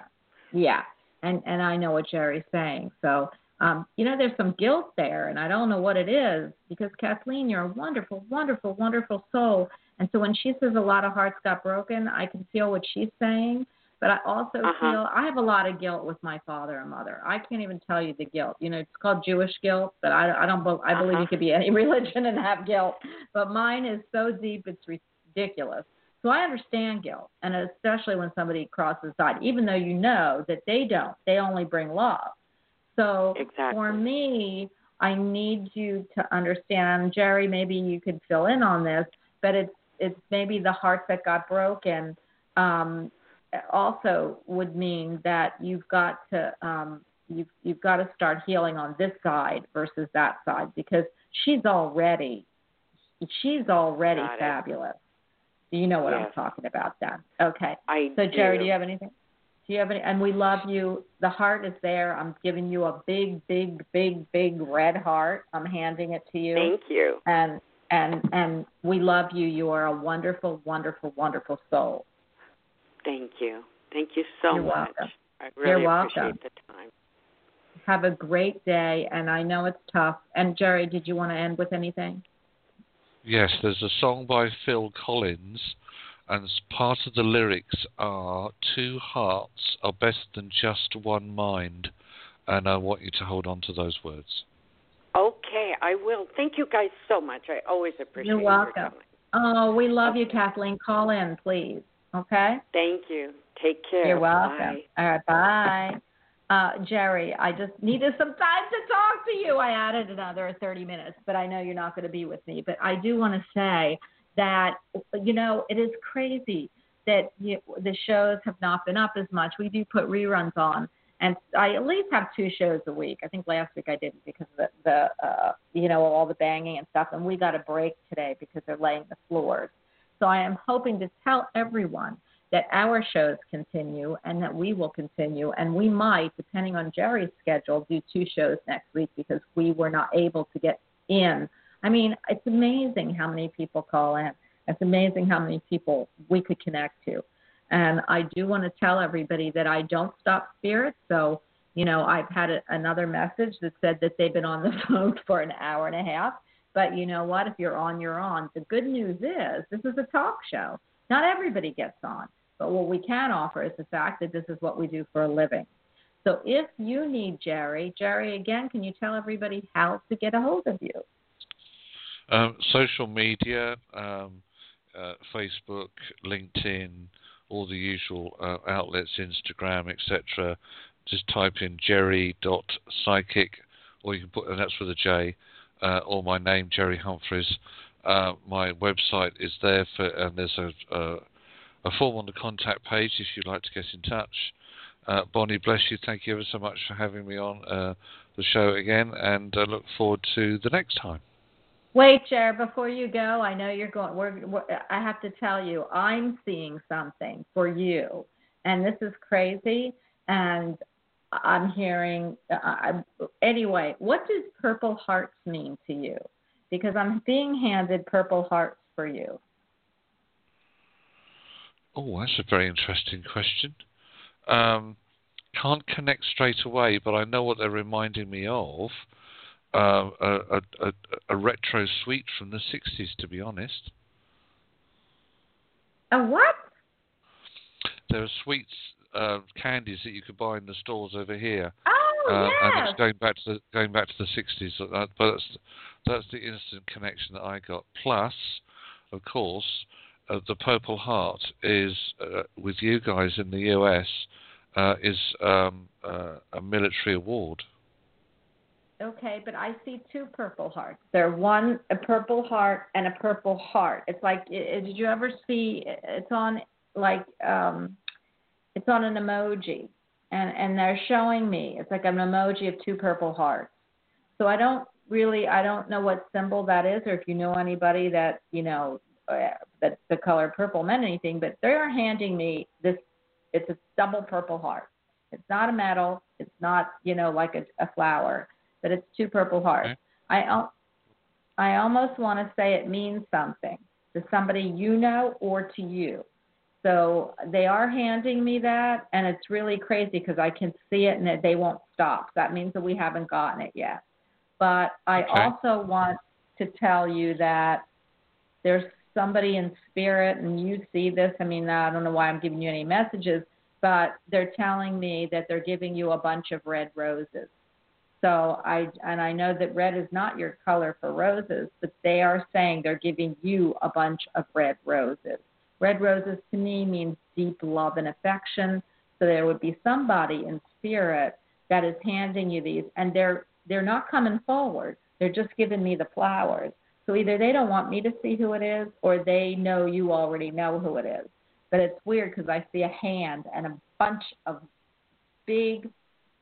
yeah, and and I know what Jerry's saying. So, um, you know, there's some guilt there, and I don't know what it is because Kathleen, you're a wonderful, wonderful, wonderful soul. And so when she says a lot of hearts got broken, I can feel what she's saying. But I also Uh-huh. feel I have a lot of guilt with my father and mother. I can't even tell you the guilt. You know, it's called Jewish guilt, but I, I don't. I believe Uh-huh. you could be [laughs] any religion and have guilt, but mine is so deep it's ridiculous. So I understand guilt, and especially when somebody crosses the side, even though you know that they don't. They only bring love. So Exactly. for me, I need you to understand, Jerry. Maybe you could fill in on this, but it's it's maybe the heart that got broken. Um, also would mean that you've got to um, you've you've got to start healing on this side versus that side because she's already she's already Got it. You know what I'm talking about then. Okay. I So Jerry, do. do you have anything? Do you have any? And we love you. The heart is there. I'm giving you a big, big, big, big red heart. I'm handing it to you. Thank you. And and and we love you. You are a wonderful, wonderful, wonderful soul. Thank you. Thank you so You're much. welcome. I really You're appreciate welcome. the time. Have a great day. And I know it's tough. And Jerry, did you want to end with anything? Yes, there's a song by Phil Collins, and part of the lyrics are two hearts are better than just one mind, and I want you to hold on to those words. Okay, I will. Thank you guys so much. I always appreciate You're welcome. time. Oh, we love you, Kathleen. Call in, please. Okay. Thank you. Take care. You're welcome. Bye. All right, bye. Uh, Jerry, I just needed some time to talk to you. I added another 30 minutes, but I know you're not going to be with me. But I do want to say that, you know, it is crazy that you, the shows have not been up as much. We do put reruns on, and I at least have two shows a week. I think last week I didn't because of the, the uh, you know, all the banging and stuff, and we got a break today because they're laying the floors. So I am hoping to tell everyone that our shows continue and that we will continue. And we might, depending on Jerry's schedule, do two shows next week because we were not able to get in. I mean, it's amazing how many people call in. It's amazing how many people we could connect to. And I do want to tell everybody that I don't stop spirits. So, you know, I've had a, another message that said that they've been on the [laughs] phone for an hour and a half. But you know what? If you're on, you're on. The good news is this is a talk show. Not everybody gets on. But what we can offer is the fact that this is what we do for a living. So if you need Jerry, Jerry, again, can you tell everybody how to get a hold of you? Um, social media, um, uh, Facebook, LinkedIn, all the usual uh, outlets, Instagram, etc. Just type in jerry.psychic, or you can put, and that's with a J, uh, or my name, Jerry Humphreys. Uh, my website is there, for, and there's a, a, form on the contact page if you'd like to get in touch. Uh, Bonnie, bless you. Thank you ever so much for having me on uh, the show again, and I look forward to the next time. Wait, Jerry, before you go, I know you're going. We're, we're, I have to tell you, I'm seeing something for you, and this is crazy. And I'm hearing. Uh, anyway, what does Purple Hearts mean to you? Because I'm being handed Purple Hearts for you. Oh, that's a very interesting question. Um, can't connect straight away, but I know what they're reminding me of. uh, a, a, a, a retro sweet from the 60s, to be honest. A what? There are sweets, uh, candies that you could buy in the stores over here. Oh, uh, and it's going back to the going back to the 60s. so that- But that's that's the instant connection that I got. Plus, of course, uh, the Purple Heart is uh, with you guys in the US uh, is um, uh, a military award. Okay, but I see two purple hearts. They're one a purple heart and a purple heart. It's like i- i- did you ever see? It's on like um, it's on an emoji, and and they're showing me. It's like an emoji of two purple hearts. So I don't really I don't know what symbol that is, or if you know anybody that you know uh, that the color purple meant anything. But they are handing me this. It's a double purple heart. It's not a medal. It's not you know like a, a flower but it's two purple hearts. I I almost want to say it means something to somebody you know or to you. So they are handing me that, and it's really crazy because I can see it and they won't stop. That means that we haven't gotten it yet. But I Okay. also want to tell you that there's somebody in spirit, and you see this. I mean, I don't know why I'm giving you any messages, but they're telling me that they're giving you a bunch of red roses. So I and I know that red is not your color for roses, but they are saying they're giving you a bunch of red roses. Red roses to me means deep love and affection. So there would be somebody in spirit that is handing you these and they're they're not coming forward. They're just giving me the flowers. So either they don't want me to see who it is or they know you already know who it is. But it's weird because I see a hand and a bunch of big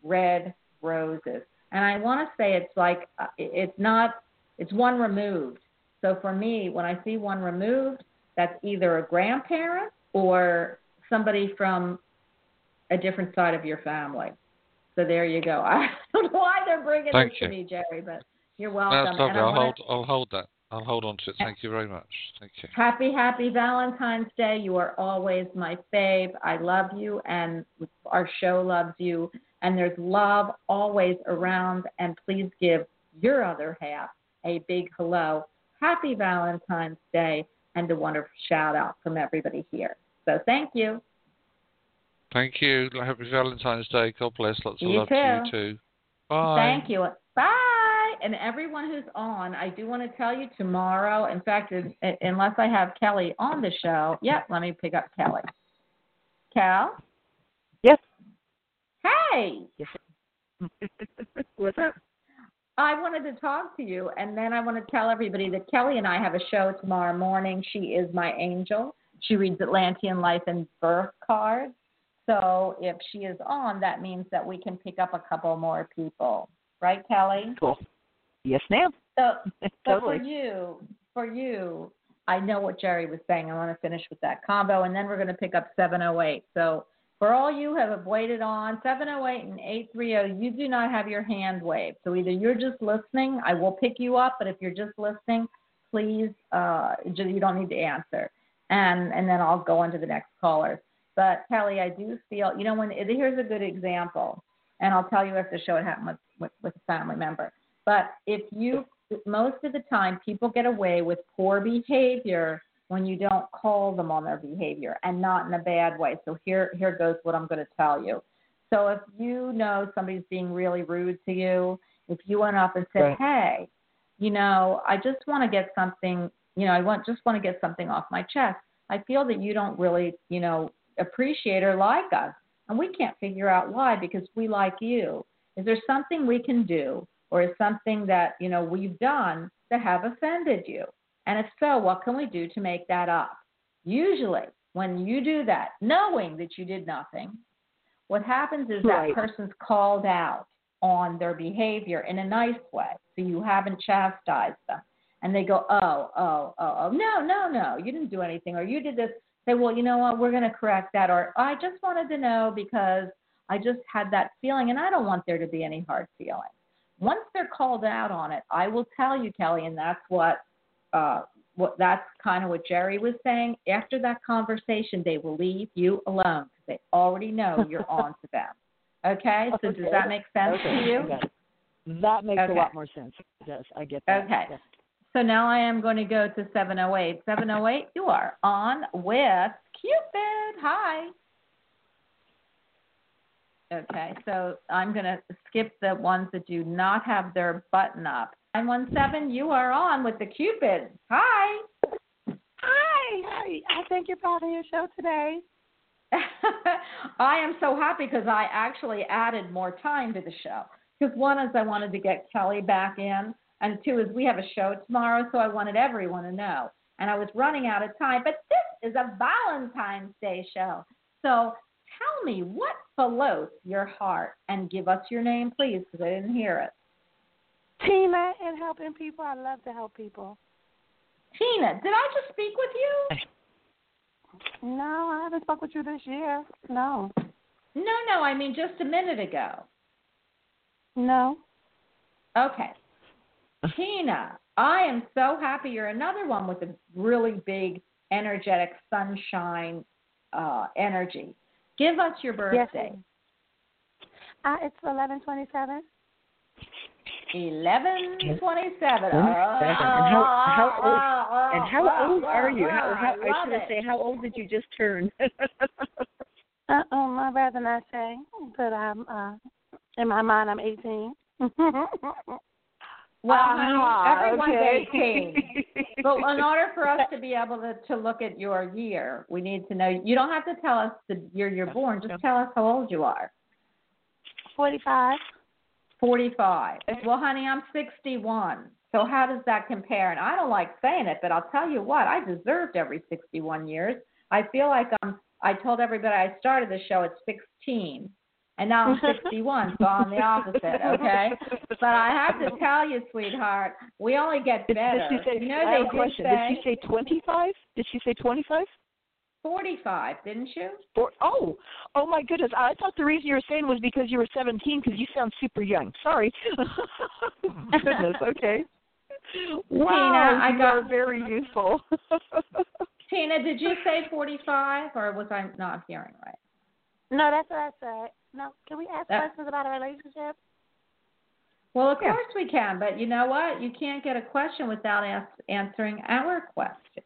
red roses. And I want to say it's like uh, it's not it's one removed. So for me, when I see one removed, that's either a grandparent or somebody from a different side of your family. So there you go. [laughs] I don't know why they're bringing Thank this you. to me, Jerry, but you're welcome. and I I'll wanna- hold I'll hold that. I'll hold on to it. Thank you very much. Thank you. Happy, happy Valentine's Day. You are always my fave. I love you, and our show loves you. And there's love always around. And please give your other half a big hello. Happy Valentine's Day, and a wonderful shout out from everybody here. So thank you. Thank you. Happy Valentine's Day. God bless. Lots of You love to too. you too. Bye. Thank you. Bye. And everyone who's on, I do want to tell you tomorrow. In fact, unless I have Kelly on the show, yep, let me pick up Kelly. Cal? Yes. Hey, Yes. [laughs] What's up? I wanted to talk to you, and then I want to tell everybody that Kelly and I have a show tomorrow morning. She is my angel. She reads Atlantean life and birth cards. So if she is on, that means that we can pick up a couple more people. Right, Kelly? Cool. Yes, ma'am. So, [laughs] Totally. for you, for you, I know what Jerry was saying. I want to finish with that combo, and then we're going to pick up 708. So for all you have waited on 708 and 830, you do not have your hand waved. So either you're just listening, I will pick you up, but if you're just listening, please, uh, you don't need to answer, and and then I'll go on to the next caller. But Kelly, I do feel, you know, when here's a good example, and I'll tell you if the show had happened with, with, with a family member. But if you, most of the time, people get away with poor behavior when you don't call them on their behavior and not in a bad way. So here, here goes what I'm going to tell you. So if you know somebody's being really rude to you, if you went up and said, Right. "Hey, you know, I just want to get something, you know, I want just want to get something off my chest. I feel that you don't really, you know, appreciate or like us, and we can't figure out why because we like you. Is there something we can do, or is something that you know we've done that have offended you? And if so, what can we do to make that up? Usually, when you do that, knowing that you did nothing, what happens is Right. that person's called out on their behavior in a nice way. So you haven't chastised them. And they go, oh, oh, oh, oh, no, no, no, you didn't do anything, or you did this. Say, well, you know what, we're going to correct that. Or I just wanted to know because I just had that feeling, and I don't want there to be any hard feelings. Once they're called out on it, I will tell you, Kelly, and that's what uh, what that's kind of what Jerry was saying. After that conversation, they will leave you alone because they already know you're [laughs] on to them. Okay, so does that make sense Okay, to you? I got it. That makes Okay. a lot more sense. Yes. I get that. Okay. Yeah. So now I am going to go to 708. 708, you are on with Cupid. Hi. Okay, so I'm going to skip the ones that do not have their button up. 917, you are on with the Cupid. Hi. Hi, hi. I think you're proud of your show today. [laughs] I am so happy because I actually added more time to the show. Because one is I wanted to get Kelly back in, and two is we have a show tomorrow, so I wanted everyone to know. And I was running out of time, but this is a Valentine's Day show. So tell me what floats your heart and give us your name, please, because I didn't hear it. Tina and helping people. I love to help people. Tina, did I just speak with you? No, I haven't spoke with you this year. No. No, no, I mean just a minute ago. No. Okay. Tina, I am so happy you're another one with a really big, energetic sunshine uh, energy. Give us your birthday. Yes. Uh, it's eleven twenty seven. Eleven twenty-seven. And how, how Ah, old, and how old are you? How, how, I should have it. say, how old did you just turn? [laughs] Uh oh, I'd rather not say, but I'm uh in my mind I'm eighteen. [laughs] Well, Ah, honey, everyone's okay. 18. [laughs] But in order for us to be able to, to look at your year, we need to know. You don't have to tell us the year you're born. Just tell us how old you are. Forty five. 45. Well, honey, I'm 61. So how does that compare? And I don't like saying it, but I'll tell you what, I deserved every 61 years. I feel like I'm I told everybody I started the show at 16 and now I'm [laughs] 61, so I'm the opposite, okay? But I have to tell you, sweetheart, we only get better. did she say? you know I they have a did question. say Did she say twenty-five? Did she say twenty-five? 45, didn't you? Or oh, oh my goodness! I thought the reason you were saying was because you were seventeen. Because you sound super young. Sorry. [laughs] goodness. Okay. [laughs] Wow, I you got- are very useful. Tina, did you say 45 or was I not hearing right? No, that's what I said. No, can we ask That- questions about a relationship? Well, of Yeah. course we can, but you know what? You can't get a question without as- answering our question.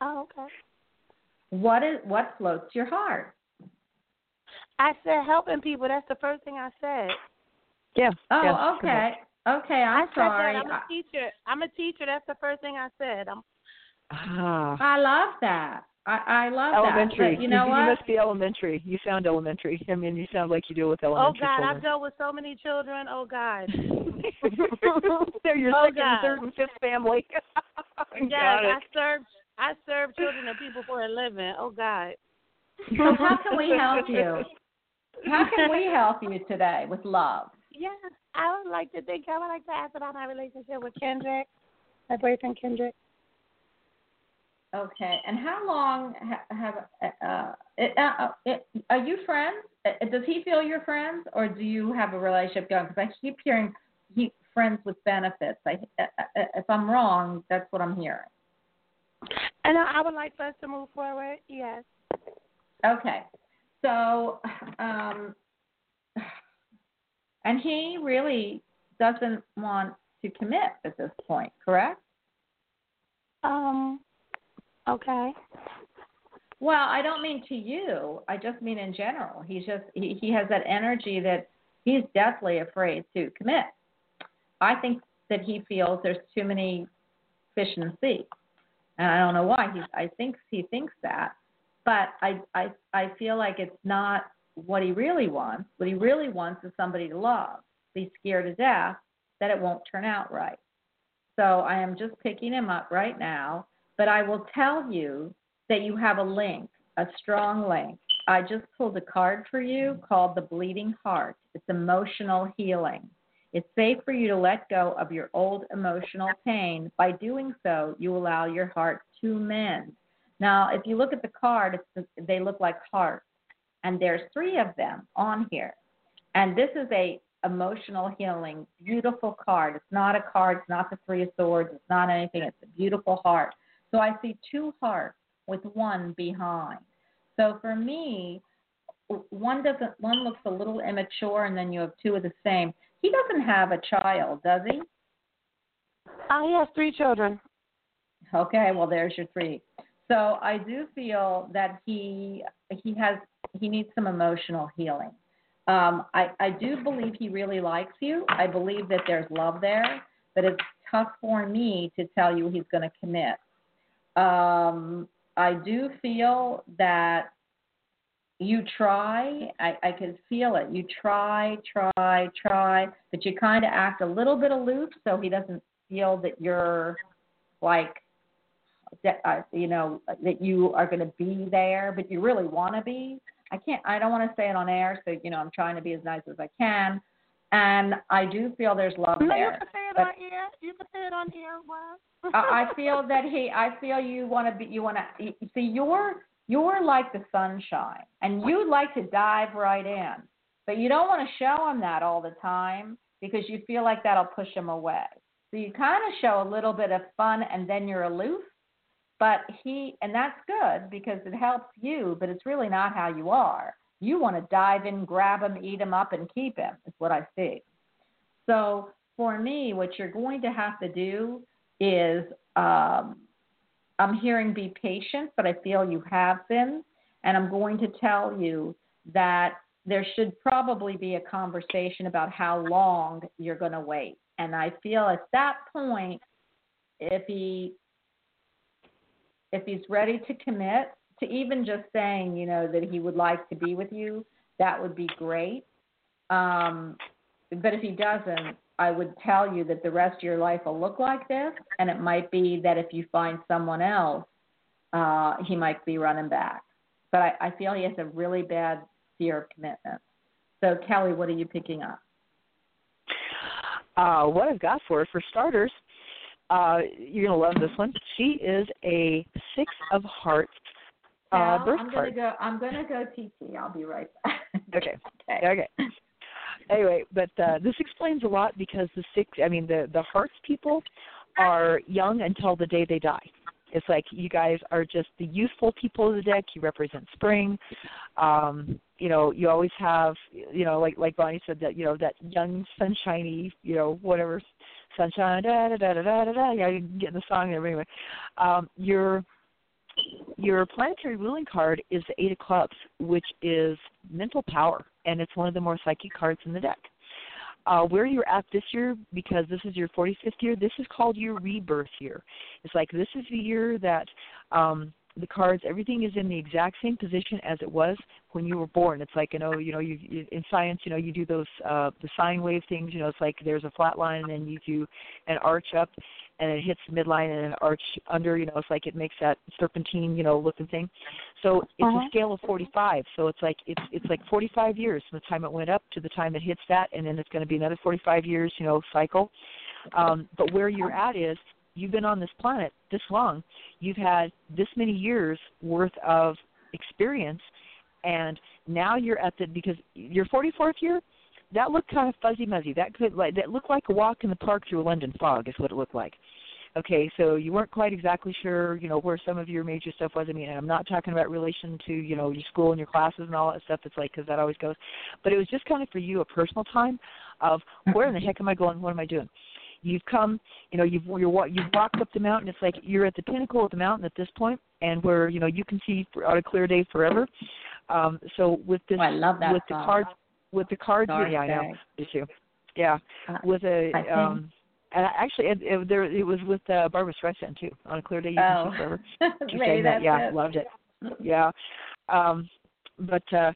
Oh, okay. What is what floats your heart? I said helping people. That's the first thing I said. yeah. Oh, yeah, okay. Okay, I'm I said sorry. that. I'm a teacher. I'm a teacher. That's the first thing I said. I'm Ah. I, I love that. I, I love elementary. that. But you know you, what? must be elementary. You sound elementary. I mean, you sound like you deal with elementary. Children. Oh elementary God, I've dealt with so many children. Oh God. [laughs] They're your Oh, second, God. third, and fifth family. [laughs] yes, Got I it. serve. I serve children and people for a living. Oh God. So how can we help you? How can we help you today with love? Yeah, I would like to think. I would like to ask about my relationship with Kendrick, my boyfriend Kendrick. Okay. And how long ha- have uh, it, uh, it, are you friends? Uh, Does he feel you're friends, or do you have a relationship going? Because I keep hearing he friends with benefits. I, uh, uh, if I'm wrong, that's what I'm hearing. And I I would like for us to move forward. Yes. Okay. So, um, and he really doesn't want to commit at this point, correct? Um. Okay. Well, I don't mean to you. I just mean in general. He's just he, he has that energy that he's deathly afraid to commit. I think that he feels there's too many fish in the sea, and I don't know why. He I think he thinks that, but I I I feel like it's not what he really wants. What he really wants is somebody to love. He's scared to death that it won't turn out right. So I am just picking him up right now, but I will tell you that you have a link, a strong link. I just pulled a card for you called the Bleeding Heart. It's emotional healing. It's safe for you to let go of your old emotional pain. By doing so, you allow your heart to mend. Now, if you look at the card, they look like hearts, and there's three of them on here. And this is a emotional healing, beautiful card. It's not a card. It's not the Three of Swords. It's not anything. It's a beautiful heart. So I see two hearts with one behind. So for me, one doesn't one looks a little immature, and then you have two of the same. He doesn't have a child, does he? Uh, he has three children. Okay, well there's your three. So I do feel that he he has he needs some emotional healing. Um, I I do believe he really likes you. I believe that there's love there, but it's tough for me to tell you he's going to commit. Um, I do feel that you try. I, I can feel it. You try, try, try, but you kind of act a little bit aloof so he doesn't feel that you're like that uh, you know that you are going to be there, but you really want to be. I can't. I don't want to say it on air, so you know I'm trying to be as nice as I can. And I do feel there's love No, you there. can say it on here. You can say it on here. What? I feel that he. I feel you want to be. You want to see. You're you're like the sunshine, and you'd like to dive right in, but you don't want to show him that all the time because you feel like that'll push him away. So you kind of show a little bit of fun, and then you're aloof. But he, and that's good because it helps you, but it's really not how you are. You want to dive in, grab him, eat him up, and keep him, is what I see. So for me, what you're going to have to do is um, I'm hearing be patient, but I feel you have been. And I'm going to tell you that there should probably be a conversation about how long you're going to wait. And I feel at that point, if he if he's ready to commit to even just saying, you know, that he would like to be with you, that would be great. Um, but if he doesn't, I would tell you that the rest of your life will look like this, and it might be that if you find someone else, uh, he might be running back. But I, I feel he has a really bad fear of commitment. So, Kelly, what are you picking up? Uh, what I've got for her, for starters, uh, you're gonna love this one. She is a six of hearts uh, birth I'm gonna go. I'm gonna go TT. I'll be right back. Okay. [laughs] Okay. Okay. Anyway, but uh, this explains a lot because the six, I mean, the the hearts people are young until the day they die. It's like you guys are just the youthful people of the deck. You represent spring. Um, you know, you always have, you know, like like Bonnie said that, you know, that young sunshiny, you know, whatever, sunshine, da da da da da da. da. Yeah, you get in the song there. Anyway, um, you're your planetary ruling card is the Eight of Clubs, which is mental power, and it's one of the more psychic cards in the deck. Uh, where you're at this year, because this is your 45th year, this is called your rebirth year. It's like this is the year that um, the cards, everything is in the exact same position as it was when you were born. It's like you know, you know, you, you in science, you know, you do those uh, the sine wave things. You know, it's like there's a flat line, and then you do an arch up, and it hits the midline and an arch under. You know, it's like it makes that serpentine, you know, looking thing. So it's Uh-huh. a scale of 45. So it's like it's it's like 45 years from the time it went up to the time it hits that, and then it's going to be another 45 years, you know, cycle. Um, but where you're at is you've been on this planet this long. You've had this many years worth of experience, and now you're at the because your 44th year. That looked kind of fuzzy muzzy. That could like that looked like a walk in the park through a London fog is what it looked like. Okay, so you weren't quite exactly sure, you know, where some of your major stuff was. I mean, and I'm not talking about relation to, you know, your school and your classes and all that stuff. It's like because that always goes, but it was just kind of for you a personal time of where in the heck am I going? What am I doing? You've come, you know, you've you're, you've walked up the mountain. It's like you're at the pinnacle of the mountain at this point, and where you know you can see on a clear day forever. Um, so with this, Oh, I love that with the cards, with the cards, Dark yeah, I know, you? Yeah, Uh, with a um, and actually, it, it, there it was with uh, Barbra Streisand too. On a clear day, you can Oh. see forever. Keep Maybe saying that. Yeah, it. loved it. Yeah, um, but uh,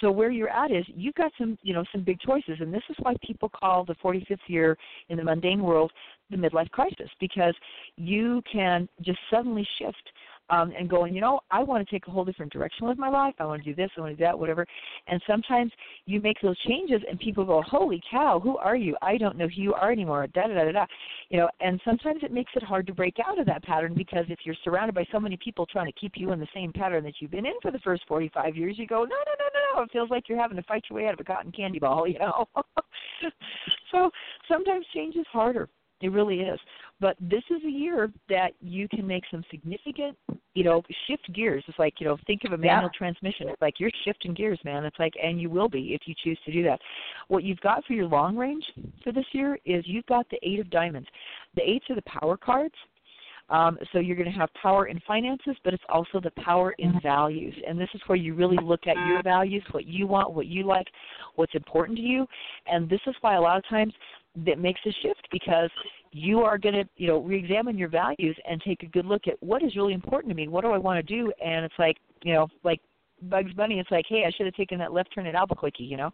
so where you're at is you've got some you know some big choices, and this is why people call the 45th year in the mundane world the midlife crisis because you can just suddenly shift um, and going, you know, I want to take a whole different direction with my life. I want to do this, I want to do that, whatever. And sometimes you make those changes, and people go, "Holy cow, who are you? I don't know who you are anymore." Da da da da da. You know, and sometimes it makes it hard to break out of that pattern because if you're surrounded by so many people trying to keep you in the same pattern that you've been in for the first 45 years, you go, "No, no, no, no, no." It feels like you're having to fight your way out of a cotton candy ball, [laughs] you know. [laughs] so sometimes change is harder. It really is. But this is a year that you can make some significant you know, shift gears. It's like, you know, think of a Yeah. manual transmission. It's like you're shifting gears, man. It's like, and you will be if you choose to do that. What you've got for your long range for this year is you've got the eight of diamonds. The eights are the power cards. Um, so you're going to have power in finances, but it's also the power in values. And this is where you really look at your values, what you want, what you like, what's important to you. And this is why a lot of times that makes a shift because you are going to, you know, re-examine your values and take a good look at what is really important to me. What do I want to do? And it's like, you know, like Bugs Bunny, it's like, hey, I should have taken that left turn at Albuquerque, you know.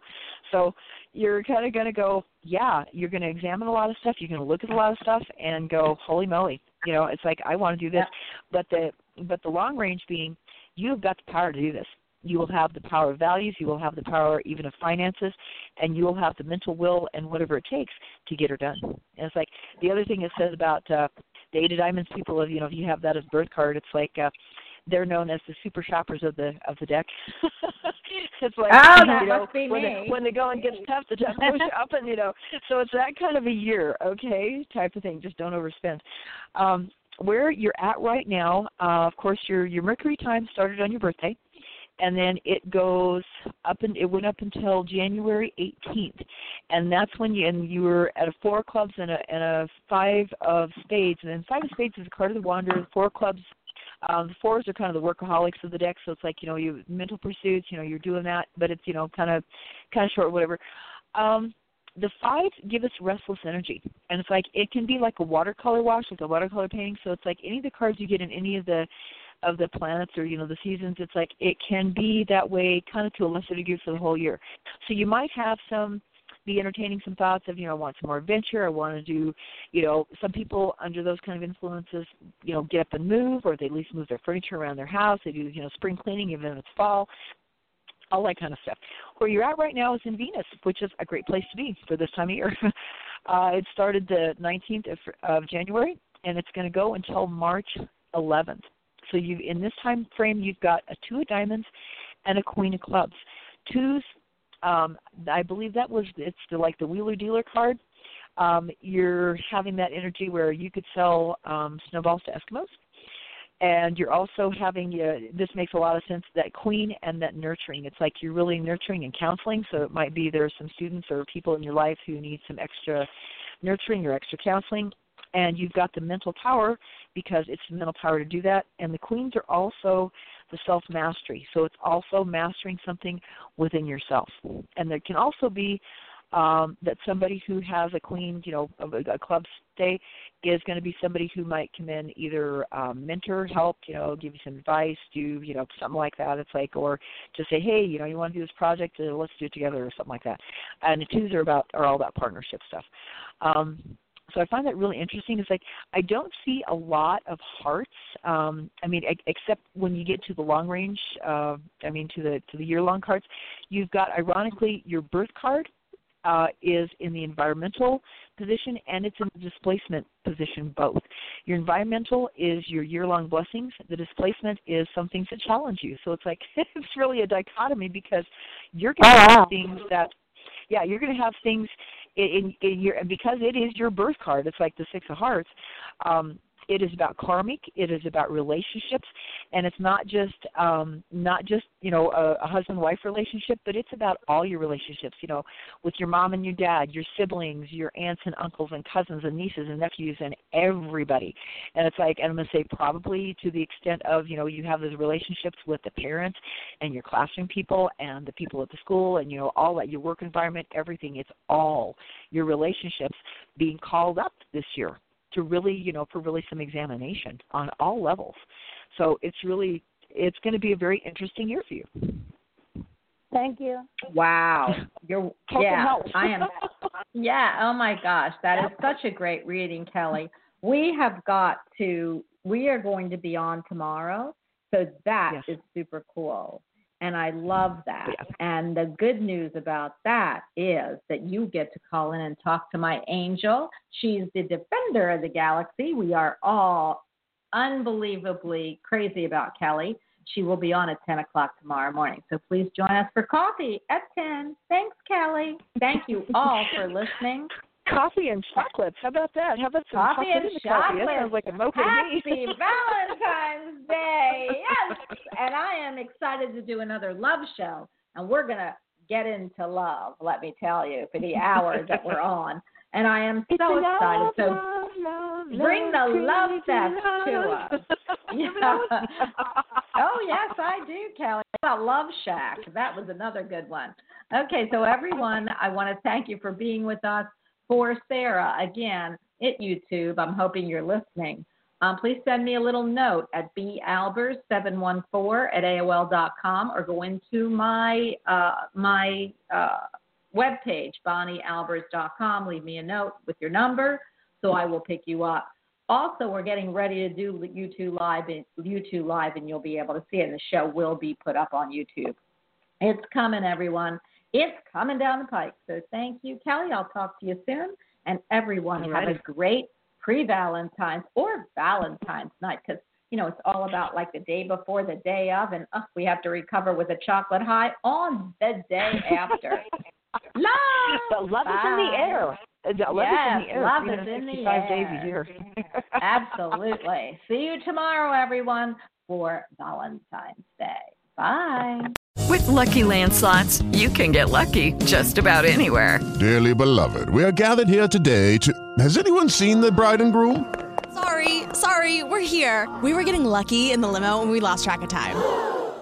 So you're kind of going to go, yeah, you're going to examine a lot of stuff. You're going to look at a lot of stuff and go, holy moly, you know, it's like I want to do this. But the but the long range being, you have got the power to do this. You will have the power of values. You will have the power even of finances, and you will have the mental will and whatever it takes to get her done. And it's like the other thing it says about uh, the Eight of Diamonds people. Of you know, if you have that as birth card, it's like. uh they're known as the super shoppers of the of the deck. [laughs] it's like Oh, that you know, must be when me. The, when the going gets tough, the tough goes [laughs] up, and you know, so it's that kind of a year, okay, type of thing. Just don't overspend. Um, where you're at right now, uh, of course, your your Mercury time started on your birthday, and then it goes up and it went up until January 18th, and that's when you and you were at a four clubs and a and a five of spades, and then five of spades is a card of the wanderer. Four clubs um, the fours are kind of the workaholics of the deck, so it's like you know you mental pursuits, you know you're doing that, but it's you know kind of kind of short, whatever. Um, the fives give us restless energy, and it's like it can be like a watercolor wash, like a watercolor painting. So it's like any of the cards you get in any of the of the planets or you know the seasons. It's like it can be that way, kind of to a lesser degree for the whole year. So you might have some be entertaining some thoughts of, you know, I want some more adventure. I want to do, you know, some people under those kind of influences, you know, get up and move, or they at least move their furniture around their house. They do, you know, spring cleaning, even if it's fall, all that kind of stuff. Where you're at right now is in Venus, which is a great place to be for this time of year. [laughs] uh, it started the 19th of, of January, and it's going to go until March 11th. So you, in this time frame, you've got a two of diamonds and a queen of clubs. Twos um, I believe that was it's the, like the wheeler dealer card. Um, you're having that energy where you could sell um, snowballs to Eskimos, and you're also having uh, this makes a lot of sense that queen and that nurturing. It's like you're really nurturing and counseling. So it might be there's some students or people in your life who need some extra nurturing or extra counseling, and you've got the mental power because it's the mental power to do that. And the queens are also the self mastery. So it's also mastering something within yourself. And there can also be um, that somebody who has a queen, you know, a, a club stay is going to be somebody who might come in either um, mentor, help, you know, give you some advice, do you know something like that. It's like, or just say, hey, you know, you want to do this project, uh, let's do it together, or something like that. And the twos are about are all about partnership stuff. Um, so I find that really interesting. It's like I don't see a lot of hearts. Um, I mean, ex- except when you get to the long range. Uh, I mean, to the to the year long cards, you've got ironically your birth card uh, is in the environmental position and it's in the displacement position both. Your environmental is your year long blessings. The displacement is some things that challenge you. So it's like [laughs] it's really a dichotomy because you're going to Oh, have wow. things that yeah, you're going to have things in, in, your because it is your birth card. It's like the six of hearts. Um, it is about karmic. It is about relationships, and it's not just um, not just you know a, a husband wife relationship, but it's about all your relationships. You know, with your mom and your dad, your siblings, your aunts and uncles and cousins and nieces and nephews and everybody. And it's like and I'm gonna say probably to the extent of you know you have those relationships with the parents and your classroom people and the people at the school and you know all that your work environment, everything. It's all your relationships being called up this year to really, you know, for really some examination on all levels. So it's really, it's going to be a very interesting year for you. Thank you. Wow. [laughs] You're Hope it yeah. I am Yeah, oh my gosh, that is such a great reading, Kelly. We have got to we are going to be on tomorrow. So that is super cool. And I love that. And the good news about that is that you get to call in and talk to my angel. She's the defender of the galaxy. We are all unbelievably crazy about Kelly. She will be on at 10 o'clock tomorrow morning. So please join us for coffee at 10. Thanks, Kelly. Thank you [laughs] all for listening. Coffee and chocolates. How about that? How about some Coffee chocolate and in the coffee? That chocolate. sounds like a mocha to me. Happy [laughs] Valentine's Day. Yes. And I am excited to do another love show. And we're going to get into love, let me tell you, for the hour that we're [laughs] on. And I am so a excited. love, So love, love, bring the love, love fest to love. us. [laughs] Yeah. [laughs] oh yes, I do, Kelly. About Love Shack? That was another good one. Okay, so everyone, I want to thank you for being with us. For Sarah, again, at YouTube, I'm hoping you're listening. Um, please send me a little note at balbers714 at AOL.com or go into my uh, my uh, webpage, bonniealbers.com. Leave me a note with your number so I will pick you up. Also, we're getting ready to do YouTube Live, YouTube Live, and you'll be able to see it. And the show will be put up on YouTube. It's coming, everyone. It's coming down the pike. So thank you, Kelly. I'll talk to you soon. And everyone, have a great pre-Valentine's or Valentine's night because you know it's all about like the day before, the day of, and uh, we have to recover with a chocolate high on the day [laughs] after. Love, The [laughs] love is in the air. The love yes, is in the air. love is in the 365 days air. a year. Absolutely. [laughs] See you tomorrow, everyone, for Valentine's Day. Bye. With Lucky Land slots, you can get lucky just about anywhere. Dearly beloved, we are gathered here today to. Has anyone seen the bride and groom? Sorry, sorry, we're here. We were getting lucky in the limo and we lost track of time.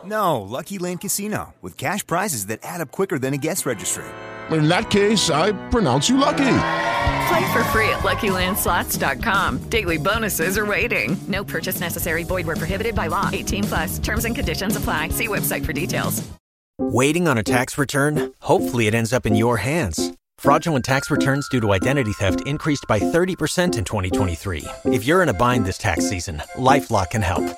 No, Lucky Land Casino, with cash prizes that add up quicker than a guest registry. In that case, I pronounce you lucky. Play for free at LuckyLandSlots.com. Daily bonuses are waiting. No purchase necessary. Void where prohibited by law. 18 plus. Terms and conditions apply. See website for details. Waiting on a tax return? Hopefully, it ends up in your hands. Fraudulent tax returns due to identity theft increased by 30% in 2023. If you're in a bind this tax season, LifeLock can help.